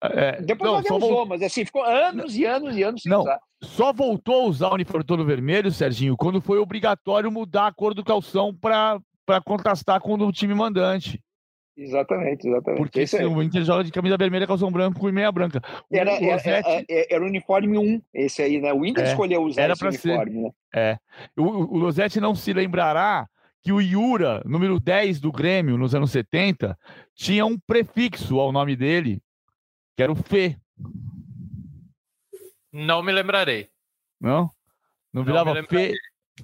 é, depois não, até usou, mas assim, ficou anos e anos e anos sem não, usar. Só voltou a usar o uniforme todo vermelho, Serginho, quando foi obrigatório mudar a cor do calção para contrastar com o time mandante. Exatamente, exatamente. Porque se o Inter joga de camisa vermelha, calção branco e meia branca. O, era, o Rossetti... era, era, o uniforme 1, esse aí, né? O Inter é, escolheu usar era esse uniforme, ser. né? É. O, o Losetti não se lembrará que o Iura, número 10 do Grêmio, nos anos 70, tinha um prefixo ao nome dele, que era o Fê. Não me lembrarei. Não? Não virava não Fê,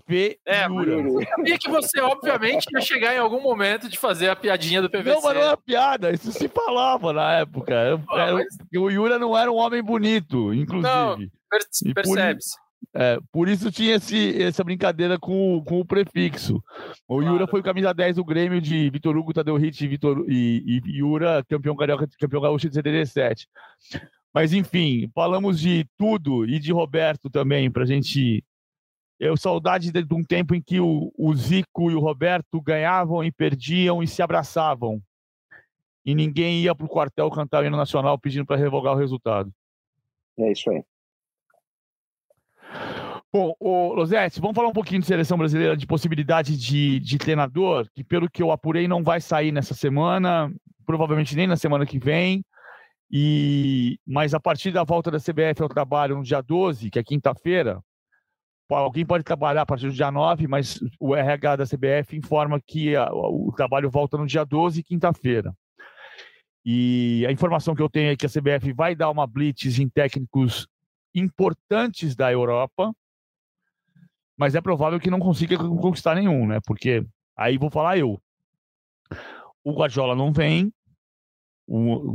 Fê é, Eu sabia que você, obviamente, ia chegar em algum momento de fazer a piadinha do PVC. Não, mas não era piada, isso se falava na época. Era, mas... O Yura não era um homem bonito, inclusive. Não, percebe-se. Por, é, por isso tinha esse, essa brincadeira com, com o prefixo. O claro. Yura foi o camisa 10 do Grêmio de Vitor Hugo, Tadeu Hit Vitor, e, e Yura, campeão carioca, campeão gaúcho de 77. Mas enfim, falamos de tudo e de Roberto também, para a gente eu saudade de, de, um tempo em que o, o Zico e o Roberto ganhavam e perdiam e se abraçavam. E ninguém ia para o quartel cantar o hino nacional pedindo para revogar o resultado. É isso aí. Bom, o Losete, vamos falar um pouquinho de seleção brasileira, de possibilidade de, de treinador, que pelo que eu apurei não vai sair nessa semana, provavelmente nem na semana que vem. E mas a partir da volta da CBF ao trabalho no dia 12, que é quinta-feira, alguém pode trabalhar a partir do dia 9, mas o RH da CBF informa que a, o trabalho volta no dia 12, quinta-feira. E a informação que eu tenho é que a CBF vai dar uma blitz em técnicos importantes da Europa, mas é provável que não consiga conquistar nenhum, né? Porque aí vou falar eu. O Guardiola não vem.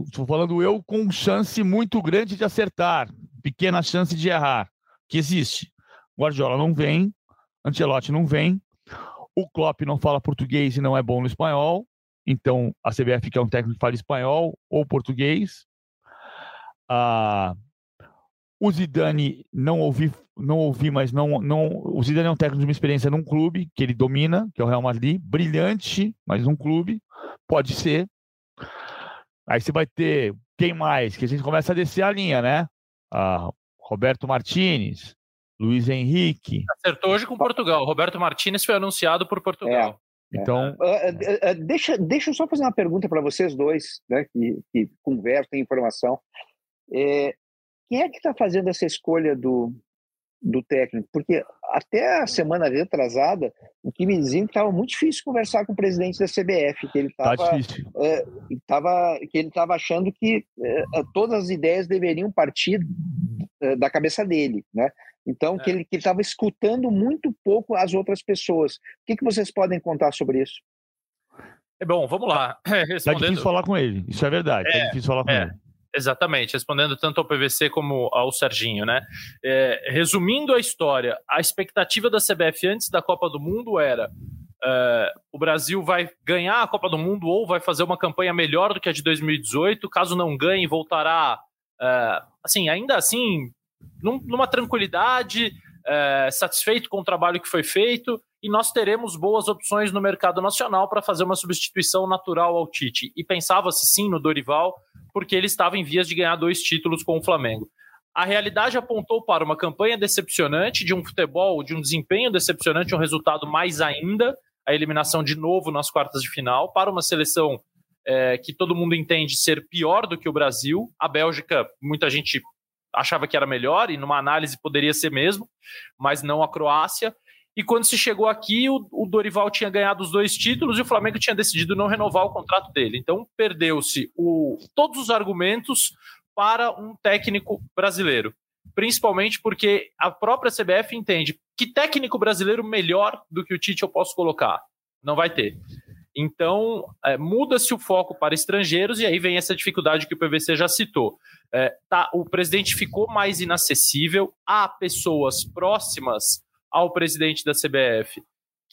Estou falando eu com chance muito grande de acertar, pequena chance de errar, que existe. Guardiola não vem, Ancelotti não vem, o Klopp não fala português e não é bom no espanhol, então a CBF quer um técnico que fale espanhol ou português. Ah, o Zidane não ouvi, não ouvi, mas não, não. O Zidane é um técnico de uma experiência num clube que ele domina, que é o Real Madrid, brilhante, mas num clube pode ser. Aí você vai ter quem mais? Que a gente começa a descer a linha, né? Ah, Roberto Martinez, Luiz Henrique. Acertou hoje com Portugal. Roberto Martinez foi anunciado por Portugal. É, então, uh, uh, uh, deixa, deixa eu só fazer uma pergunta para vocês dois, né, que, que conversam, têm informação. É, quem é que está fazendo essa escolha do, do técnico? Porque até a semana retrasada, o que me diziam que estava muito difícil conversar com o presidente da CBF, que ele estava tá é, tava, que ele estava achando que é, todas as ideias deveriam partir é, da cabeça dele, né? Então, é. que ele estava escutando muito pouco as outras pessoas. O que, que vocês podem contar sobre isso? É bom, vamos lá. Respondendo... Tá difícil falar com ele, isso é verdade. Tá é, tá difícil falar com é, ele. Exatamente, respondendo tanto ao PVC como ao Serginho, né? É, resumindo a história, a expectativa da CBF antes da Copa do Mundo era é, o Brasil vai ganhar a Copa do Mundo ou vai fazer uma campanha melhor do que a de 2018. Caso não ganhe, voltará, é, assim, ainda assim, num, numa tranquilidade, é, satisfeito com o trabalho que foi feito, e nós teremos boas opções no mercado nacional para fazer uma substituição natural ao Tite. E pensava-se sim no Dorival, porque ele estava em vias de ganhar dois títulos com o Flamengo. A realidade apontou para uma campanha decepcionante, de um futebol, de um desempenho decepcionante, um resultado mais ainda, a eliminação de novo nas quartas de final, para uma seleção é, que todo mundo entende ser pior do que o Brasil. A Bélgica, muita gente achava que era melhor e numa análise poderia ser mesmo, mas não a Croácia. E quando se chegou aqui, o, o, Dorival tinha ganhado os dois títulos e o Flamengo tinha decidido não renovar o contrato dele. Então perdeu-se todos os argumentos para um técnico brasileiro. Principalmente porque a própria CBF entende que técnico brasileiro melhor do que o Tite eu posso colocar. Não vai ter. Então, é, muda-se o foco para estrangeiros e aí vem essa dificuldade que o PVC já citou. É, tá, o presidente ficou mais inacessível, há pessoas próximas ao presidente da CBF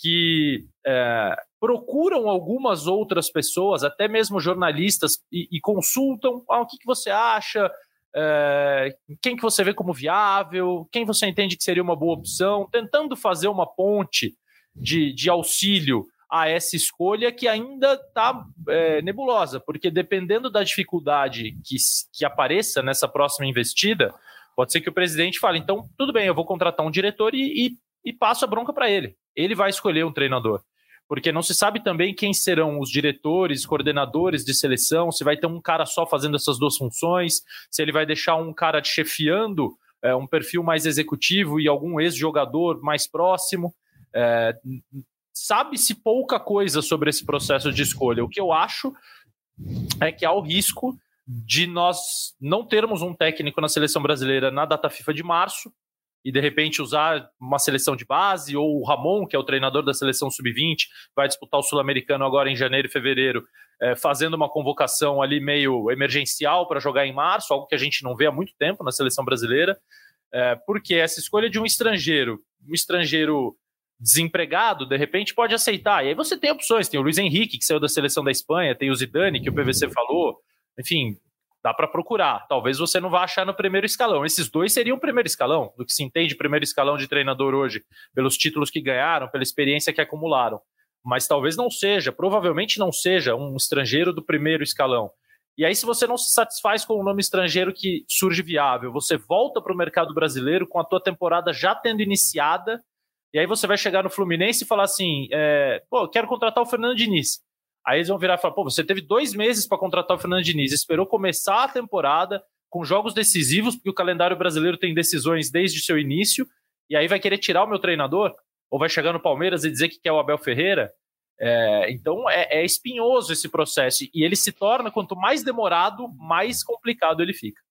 que é, procuram algumas outras pessoas, até mesmo jornalistas, e, e consultam ah, o que, que você acha, é, quem que você vê como viável, quem você entende que seria uma boa opção, tentando fazer uma ponte de, de auxílio a essa escolha que ainda está é, nebulosa, porque dependendo da dificuldade que, que apareça nessa próxima investida, pode ser que o presidente fale, então tudo bem, eu vou contratar um diretor e, e, e passo a bronca para ele. Ele vai escolher um treinador. Porque não se sabe também quem serão os diretores, coordenadores de seleção, se vai ter um cara só fazendo essas duas funções, se ele vai deixar um cara chefiando é, um perfil mais executivo e algum ex-jogador mais próximo. É, Sabe-se pouca coisa sobre esse processo de escolha. O que eu acho é que há o risco de nós não termos um técnico na seleção brasileira na data FIFA de março e de repente usar uma seleção de base, ou o Ramon, que é o treinador da seleção sub-20, vai disputar o Sul-Americano agora em janeiro e fevereiro, é, fazendo uma convocação ali meio emergencial para jogar em março, algo que a gente não vê há muito tempo na seleção brasileira, é, porque essa escolha de um estrangeiro, um estrangeiro desempregado, de repente pode aceitar. E aí você tem opções, tem o Luiz Henrique, que saiu da seleção da Espanha, tem o Zidane, que o PVC falou, enfim, dá para procurar. Talvez você não vá achar no primeiro escalão. Esses dois seriam o primeiro escalão, do que se entende primeiro escalão de treinador hoje, pelos títulos que ganharam, pela experiência que acumularam. Mas talvez não seja, provavelmente não seja um estrangeiro do primeiro escalão. E aí, se você não se satisfaz com o nome estrangeiro que surge viável, você volta para o mercado brasileiro com a tua temporada já tendo iniciada e aí você vai chegar no Fluminense e falar assim: é, pô, quero contratar o Fernando Diniz. Aí eles vão virar e falar: pô, você teve dois meses para contratar o Fernando Diniz, esperou começar a temporada com jogos decisivos, porque o calendário brasileiro tem decisões desde o seu início, e aí vai querer tirar o meu treinador? Ou vai chegar no Palmeiras e dizer que quer o Abel Ferreira? É, então é, é espinhoso esse processo, e ele se torna, quanto mais demorado, mais complicado ele fica.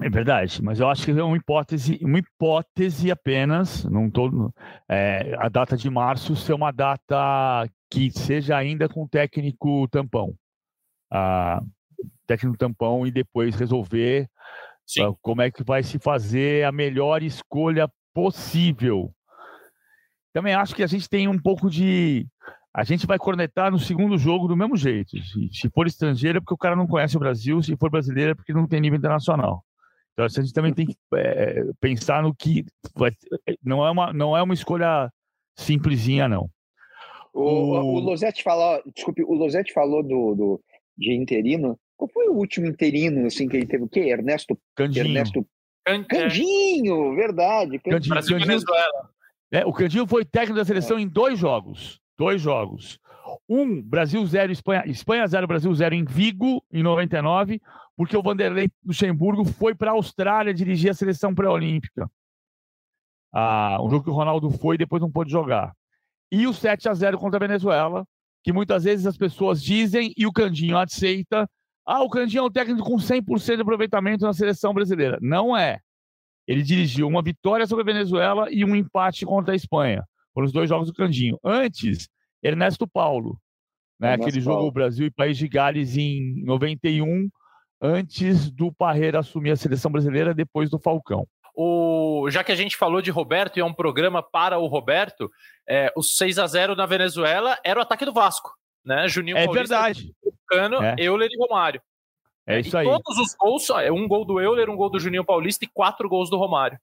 É verdade, mas eu acho que é uma hipótese, uma hipótese apenas, não tô, é, a data de março ser uma data que seja ainda com técnico tampão. Ah, técnico tampão e depois resolver ah, como é que vai se fazer a melhor escolha possível. Também acho que a gente tem um pouco de. A gente vai cornetar no segundo jogo do mesmo jeito. Se, se for estrangeiro é porque o cara não conhece o Brasil, se for brasileiro é porque não tem nível internacional. Então a gente também tem que é, pensar no que vai, não é uma não é uma escolha simplesinha não. O, o... o Losetti falou, desculpe, o Losetti falou do, do de interino. Qual foi o último interino assim que ele teve o quê? Ernesto Candinho. Ernesto Candinho, verdade. Candinho, Brasil Candinho, Venezuela. É, o Candinho foi técnico da seleção é. em dois jogos. Dois jogos. Um, Brasil 0, Espanha, Espanha 0, Brasil 0 em Vigo, em 99 porque o Vanderlei Luxemburgo foi para a Austrália dirigir a seleção pré-olímpica. Ah, um jogo que o Ronaldo foi e depois não pôde jogar. E o 7 a 0 contra a Venezuela, que muitas vezes as pessoas dizem e o Candinho aceita. Ah, o Candinho é um técnico com 100% de aproveitamento na seleção brasileira. Não é. Ele dirigiu uma vitória sobre a Venezuela e um empate contra a Espanha. Foram os dois jogos do Candinho. Antes, Ernesto Paulo, né? Ernesto aquele Paulo. jogo Brasil e País de Gales em 91, antes do Parreira assumir a seleção brasileira, depois do Falcão. O, já que a gente falou de Roberto e é um programa para o Roberto, é, o 6 a 0 na Venezuela era o ataque do Vasco, né? Juninho é Paulista, verdade. Cano, é. Euler e Romário. É isso e aí. Todos os gols, é um gol do Euler, um gol do Juninho Paulista e quatro gols do Romário.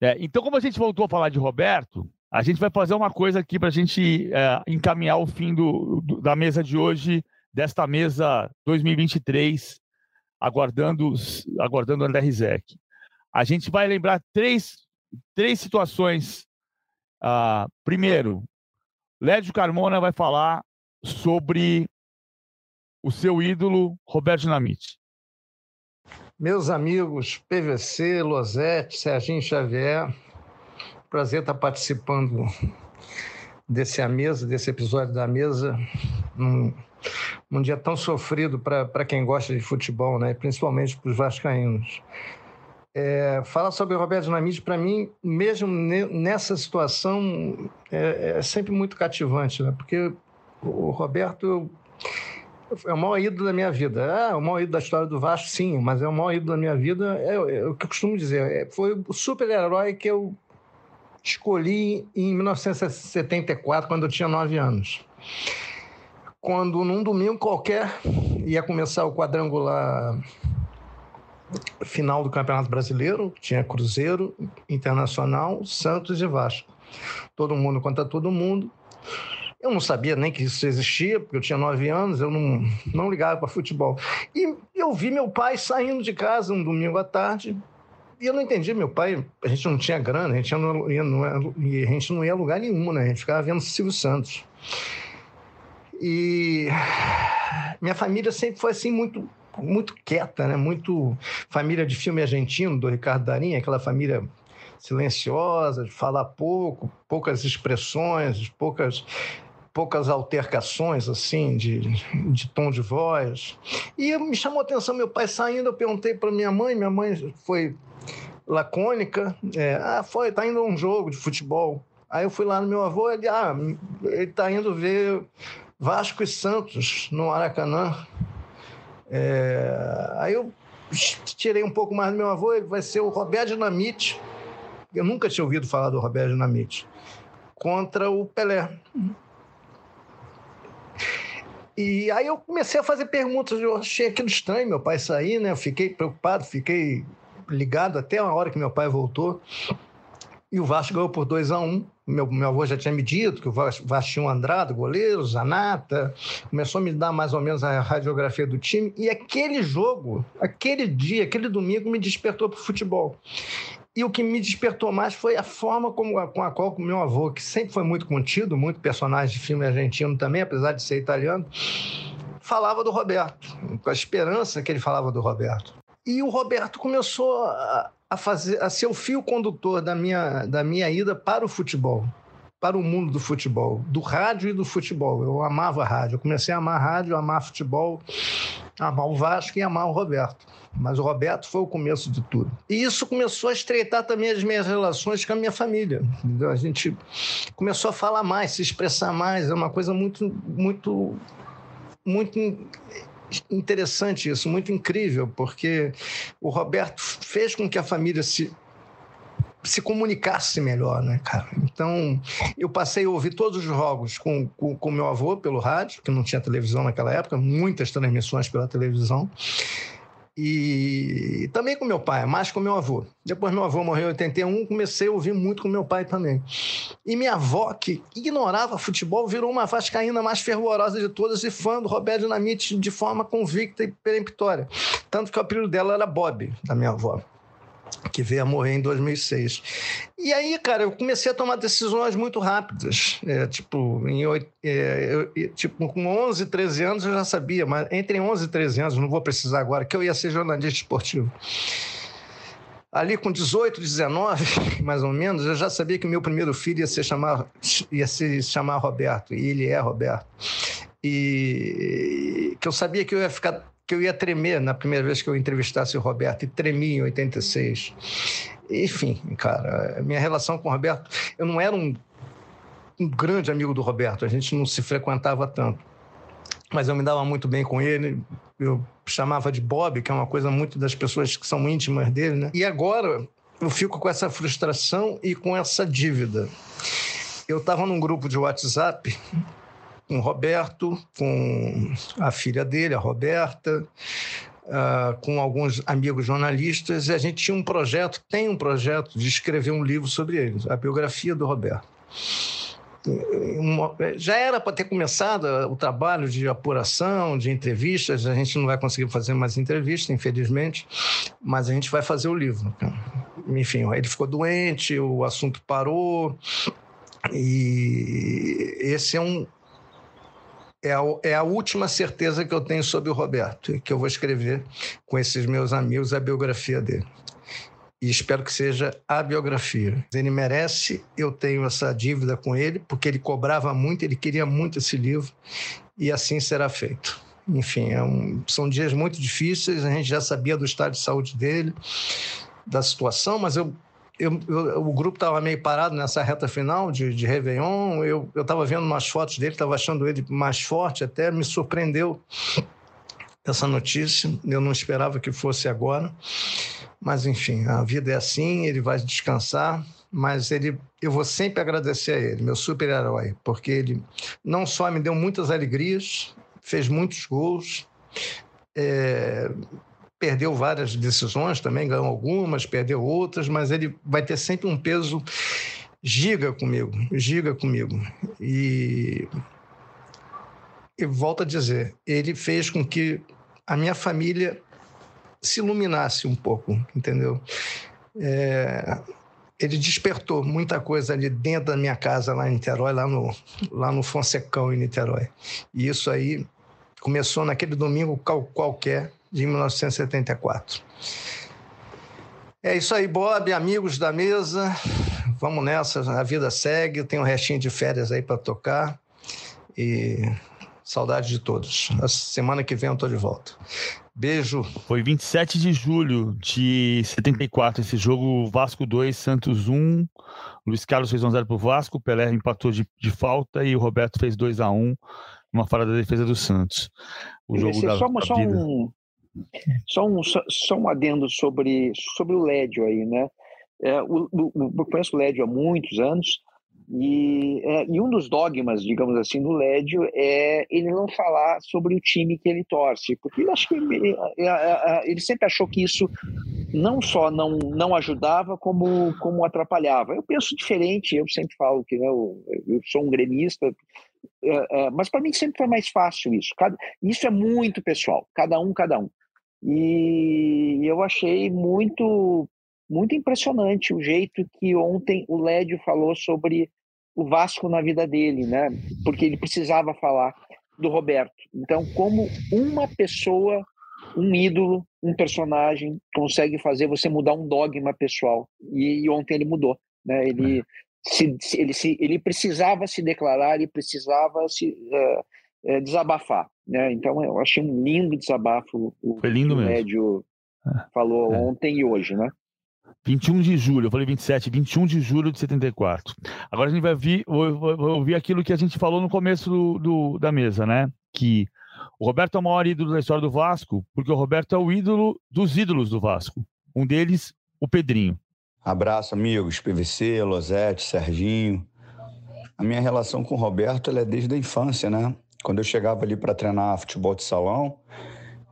É, então, como a gente voltou a falar de Roberto, a gente vai fazer uma coisa aqui para a gente é, encaminhar o fim do, do, da mesa de hoje, desta mesa 2023 aguardando, aguardando o André Rizek. A gente vai lembrar três, três situações. Ah, primeiro, Lédio Carmona vai falar sobre o seu ídolo, Roberto Dinamite. Meus amigos PVC, Losete, Serginho Xavier, prazer estar participando desse a mesa, desse episódio da mesa num dia tão sofrido para quem gosta de futebol, né? principalmente para os vascaínos. É, falar sobre o Roberto Dinamite, para mim, mesmo nessa situação, é, é, sempre muito cativante, né? porque o Roberto é o maior ídolo da minha vida. É o maior ídolo da história do Vasco, sim, mas é o maior ídolo da minha vida. É, é o que eu costumo dizer. É, foi o super-herói que eu escolhi em 1974, quando eu tinha nove anos. Quando, num domingo qualquer, ia começar o quadrangular final do Campeonato Brasileiro, tinha Cruzeiro, Internacional, Santos e Vasco. Todo mundo contra todo mundo. Eu não sabia nem que isso existia, porque eu tinha nove anos, eu não, não ligava para futebol. E eu vi meu pai saindo de casa um domingo à tarde, e eu não entendi, meu pai, a gente não tinha grana, a gente não ia, não ia, a gente não ia a lugar nenhum, né? A gente ficava vendo Silvio Santos. E minha família sempre foi assim muito muito quieta, né? Muito família de filme argentino do Ricardo Darim, aquela família silenciosa, de falar pouco, poucas expressões, poucas poucas altercações assim de, de tom de voz. E me chamou a atenção meu pai saindo, eu perguntei para minha mãe, minha mãe foi lacônica, é, ah, foi, tá indo a um jogo de futebol. Aí eu fui lá no meu avô, ele, ah, ele tá indo ver Vasco e Santos no Maracanã. É, aí eu tirei um pouco mais do meu avô, ele vai ser o Roberto Dinamite. Eu nunca tinha ouvido falar do Roberto Dinamite. Contra o Pelé. E aí eu comecei a fazer perguntas, eu achei aquilo estranho, meu pai sair, né? Eu fiquei preocupado, fiquei ligado até a hora que meu pai voltou. E o Vasco ganhou por 2 a 1 um. Meu, meu avô já tinha me dito que o Vasco, Vasco tinha um Andrade, goleiro, Zanata. Começou a me dar mais ou menos a radiografia do time. E aquele jogo, aquele dia, aquele domingo, me despertou para o futebol. E o que me despertou mais foi a forma como, com a qual o meu avô, que sempre foi muito contido, muito personagem de filme argentino também, apesar de ser italiano, falava do Roberto, com a esperança que ele falava do Roberto. E o Roberto começou a, a fazer a ser o fio condutor da minha, da minha ida para o futebol, para o mundo do futebol, do rádio e do futebol. Eu amava rádio. Eu comecei a amar rádio, amar futebol, amar o Vasco e amar o Roberto. Mas o Roberto foi o começo de tudo. E isso começou a estreitar também as minhas relações com a minha família. A gente começou a falar mais, se expressar mais. É uma coisa muito, muito, muito interessante isso, muito incrível, porque o Roberto fez com que a família se se comunicasse melhor, né, cara? Então, eu passei a ouvir todos os jogos com, com, com meu avô pelo rádio, que não tinha televisão naquela época, muitas transmissões pela televisão. E também com meu pai, mais com meu avô. Depois meu avô morreu em 81, comecei a ouvir muito com meu pai também. E minha avó, que ignorava futebol, virou uma vascaína mais fervorosa de todas e fã do Roberto Dinamite de forma convicta e peremptória. Tanto que o apelido dela era Bob, da minha avó que veio a morrer em 2006. E aí, cara, eu comecei a tomar decisões muito rápidas. É, tipo, em, é, eu, tipo, com 11, 13 anos eu já sabia, mas entre 11 e 13 anos, não vou precisar agora, que eu ia ser jornalista esportivo. Ali com 18, 19, mais ou menos, eu já sabia que meu primeiro filho ia se chamar, ia se chamar Roberto, e ele é Roberto. E que eu sabia que eu ia ficar que eu ia tremer na primeira vez que eu entrevistasse o Roberto, e tremi em 86. Enfim, cara, minha relação com o Roberto, eu não era um, um grande amigo do Roberto, a gente não se frequentava tanto. Mas eu me dava muito bem com ele, eu chamava de Bob, que é uma coisa muito das pessoas que são íntimas dele, né? E agora eu fico com essa frustração e com essa dívida. Eu estava num grupo de WhatsApp com o Roberto, com a filha dele, a Roberta, uh, com alguns amigos jornalistas, e a gente tinha um projeto, tem um projeto de escrever um livro sobre eles, a biografia do Roberto. Já era para ter começado o trabalho de apuração, de entrevistas. A gente não vai conseguir fazer mais entrevistas, infelizmente, mas a gente vai fazer o livro. Enfim, ele ficou doente, o assunto parou, e esse é um, é a, é a última certeza que eu tenho sobre o Roberto que eu vou escrever com esses meus amigos a biografia dele. E espero que seja a biografia. Ele merece, eu tenho essa dívida com ele, porque ele cobrava muito, ele queria muito esse livro, e assim será feito. Enfim, é um, são dias muito difíceis, a gente já sabia do estado de saúde dele, da situação, mas eu eu, eu, o grupo estava meio parado nessa reta final de, de Réveillon. Eu estava vendo umas fotos dele, estava achando ele mais forte, até me surpreendeu essa notícia. Eu não esperava que fosse agora. Mas, enfim, a vida é assim, ele vai descansar. Mas ele, eu vou sempre agradecer a ele, meu super-herói, porque ele não só me deu muitas alegrias, fez muitos gols, é, perdeu várias decisões também, ganhou algumas, perdeu outras, mas ele vai ter sempre um peso giga comigo, giga comigo. E, e volto a dizer, ele fez com que a minha família se iluminasse um pouco, entendeu? É, ele despertou muita coisa ali dentro da minha casa lá em Niterói, lá no, lá no Fonsecão em Niterói. E isso aí começou naquele domingo qualquer de 1974. É isso aí, Bob, amigos da mesa. Vamos nessa, a vida segue. Tem um restinho de férias aí para tocar. E saudade de todos. A semana que vem eu estou de volta. Beijo. Foi 27 de julho de 74 esse jogo, Vasco 2, Santos 1. Luiz Carlos fez 1x0 para o Vasco, Pelé empatou de, de, falta e o Roberto fez 2x1, uma falha da defesa do Santos. O jogo da, só, da só um, só um, só, só um adendo sobre, sobre o Lédio aí, né? É, o, o, eu conheço o Lédio há muitos anos e, é, e, um dos dogmas, digamos assim, do Lédio é ele não falar sobre o time que ele torce, porque eu acho que ele, é, é, é, ele sempre achou que isso não só não, não ajudava, como, como atrapalhava. Eu penso diferente, eu sempre falo que né, eu, eu sou um gremista, mas para mim sempre foi mais fácil isso. Cada, isso é muito pessoal, cada um, cada um. E eu achei muito muito impressionante o jeito que ontem o Lédio falou sobre o Vasco na vida dele, né? Porque ele precisava falar do Roberto. Então, como uma pessoa, um ídolo, um personagem consegue fazer você mudar um dogma pessoal? E, e ontem ele mudou, né? Ele se, ele se ele precisava se declarar, ele precisava se uh, é, desabafar. Né? Então, eu achei um lindo desabafo o, Foi lindo o mesmo. Médio é. falou é. ontem e hoje, né? 21 de julho, eu falei 27, 21 de julho de 74. Agora a gente vai ouvir, ouvir aquilo que a gente falou no começo do, do, da mesa, né? Que o Roberto é o maior ídolo da história do Vasco, porque o Roberto é o ídolo dos ídolos do Vasco. Um deles, o Pedrinho. Abraço, amigos, PVC, Losete, Serginho. A minha relação com o Roberto é desde a infância, né? Quando eu chegava ali para treinar futebol de salão,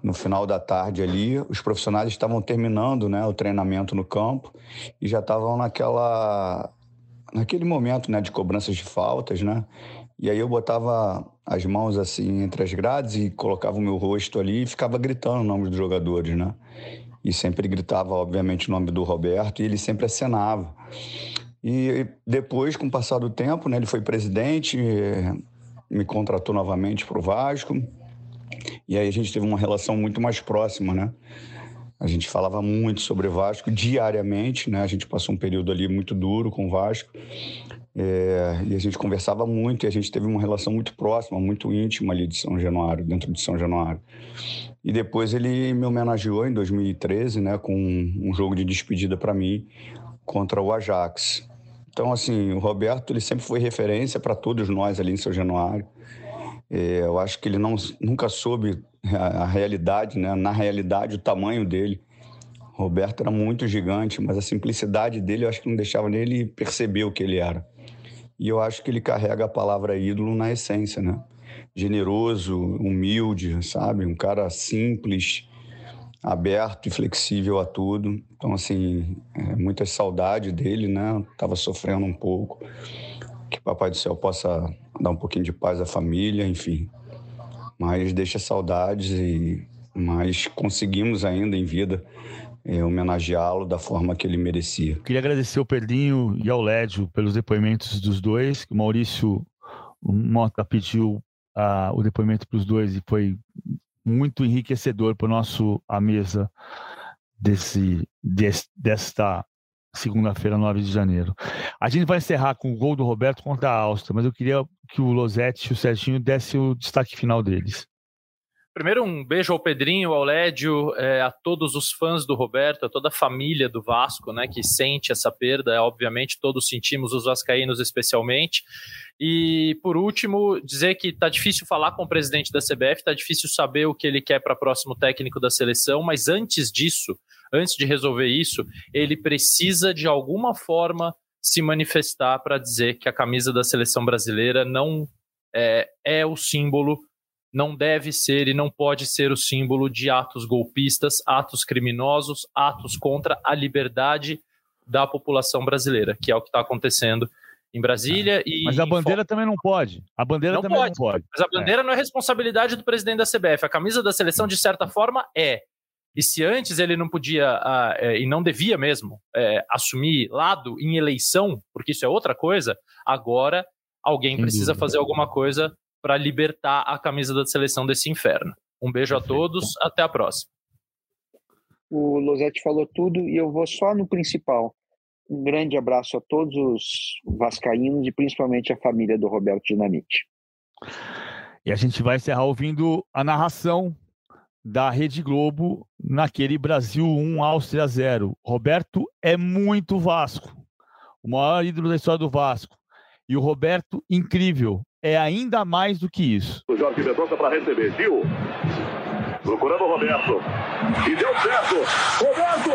no final da tarde ali, os profissionais estavam terminando né, o treinamento no campo e já estavam naquela naquele momento né, de cobranças de faltas, né? E aí eu botava as mãos assim entre as grades e colocava o meu rosto ali e ficava gritando o nome dos jogadores, né? E sempre gritava, obviamente, o nome do Roberto e ele sempre acenava. E depois, com o passar do tempo, né, ele foi presidente, me contratou novamente para o Vasco. E aí a gente teve uma relação muito mais próxima, né? A gente falava muito sobre Vasco diariamente, né? A gente passou um período ali muito duro com o Vasco. É, e a gente conversava muito e a gente teve uma relação muito próxima, muito íntima ali de São Januário, dentro de São Januário. E depois ele me homenageou em 2013, né, com um jogo de despedida para mim contra o Ajax. Então, assim, o Roberto ele sempre foi referência para todos nós ali em São Januário. É, eu acho que ele não, nunca soube a, a, realidade, né? na realidade, o tamanho dele. O Roberto era muito gigante, mas a simplicidade dele eu acho que não deixava nem ele perceber o que ele era. E eu acho que ele carrega a palavra ídolo na essência, né? Generoso, humilde, sabe? Um cara simples, aberto e flexível a tudo. Então, assim, é, muita saudade dele, né? Tava sofrendo um pouco. Que Papai do Céu possa dar um pouquinho de paz à família, enfim. Mas deixa saudades e mas conseguimos ainda em vida é, homenageá-lo da forma que ele merecia. Queria agradecer ao Pedrinho e ao Lédio pelos depoimentos dos dois. O Maurício Mota pediu uh, o depoimento para os dois e foi muito enriquecedor para nosso a mesa desse, desse desta segunda-feira, 9 de janeiro. A gente vai encerrar com o gol do Roberto contra a Áustria, mas eu queria que o Losetti e o Serginho dessem o destaque final deles. Primeiro um beijo ao Pedrinho, ao Lédio, é, a todos os fãs do Roberto, a toda a família do Vasco, né, que sente essa perda, é, obviamente todos sentimos, os vascaínos especialmente. E por último, dizer que tá difícil falar com o presidente da CBF, tá difícil saber o que ele quer para próximo técnico da seleção, mas antes disso, antes de resolver isso, ele precisa de alguma forma se manifestar para dizer que a camisa da seleção brasileira não é, é o símbolo não deve ser e não pode ser o símbolo de atos golpistas, atos criminosos, atos contra a liberdade da população brasileira, que é o que está acontecendo em Brasília. É. E mas a bandeira também não pode. A bandeira não também pode, não pode. Mas a bandeira é. não é responsabilidade do presidente da CBF. A camisa da seleção, de certa forma, é. E se antes ele não podia, uh, é, e não devia mesmo, é, assumir lado em eleição, porque isso é outra coisa, agora alguém precisa fazer alguma coisa para libertar a camisa da seleção desse inferno. Um beijo a todos, até a próxima. O Losetti falou tudo e eu vou só no principal. Um grande abraço a todos os vascaínos e principalmente a família do Roberto Dinamite. E a gente vai encerrar ouvindo a narração da Rede Globo naquele Brasil 1, Áustria 0. Roberto é muito Vasco, o maior ídolo da história do Vasco. E o Roberto, incrível, é ainda mais do que isso. O Jorge Mendonça para receber. Gil. Procurando o Roberto. E deu certo. Roberto!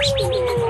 Brasil!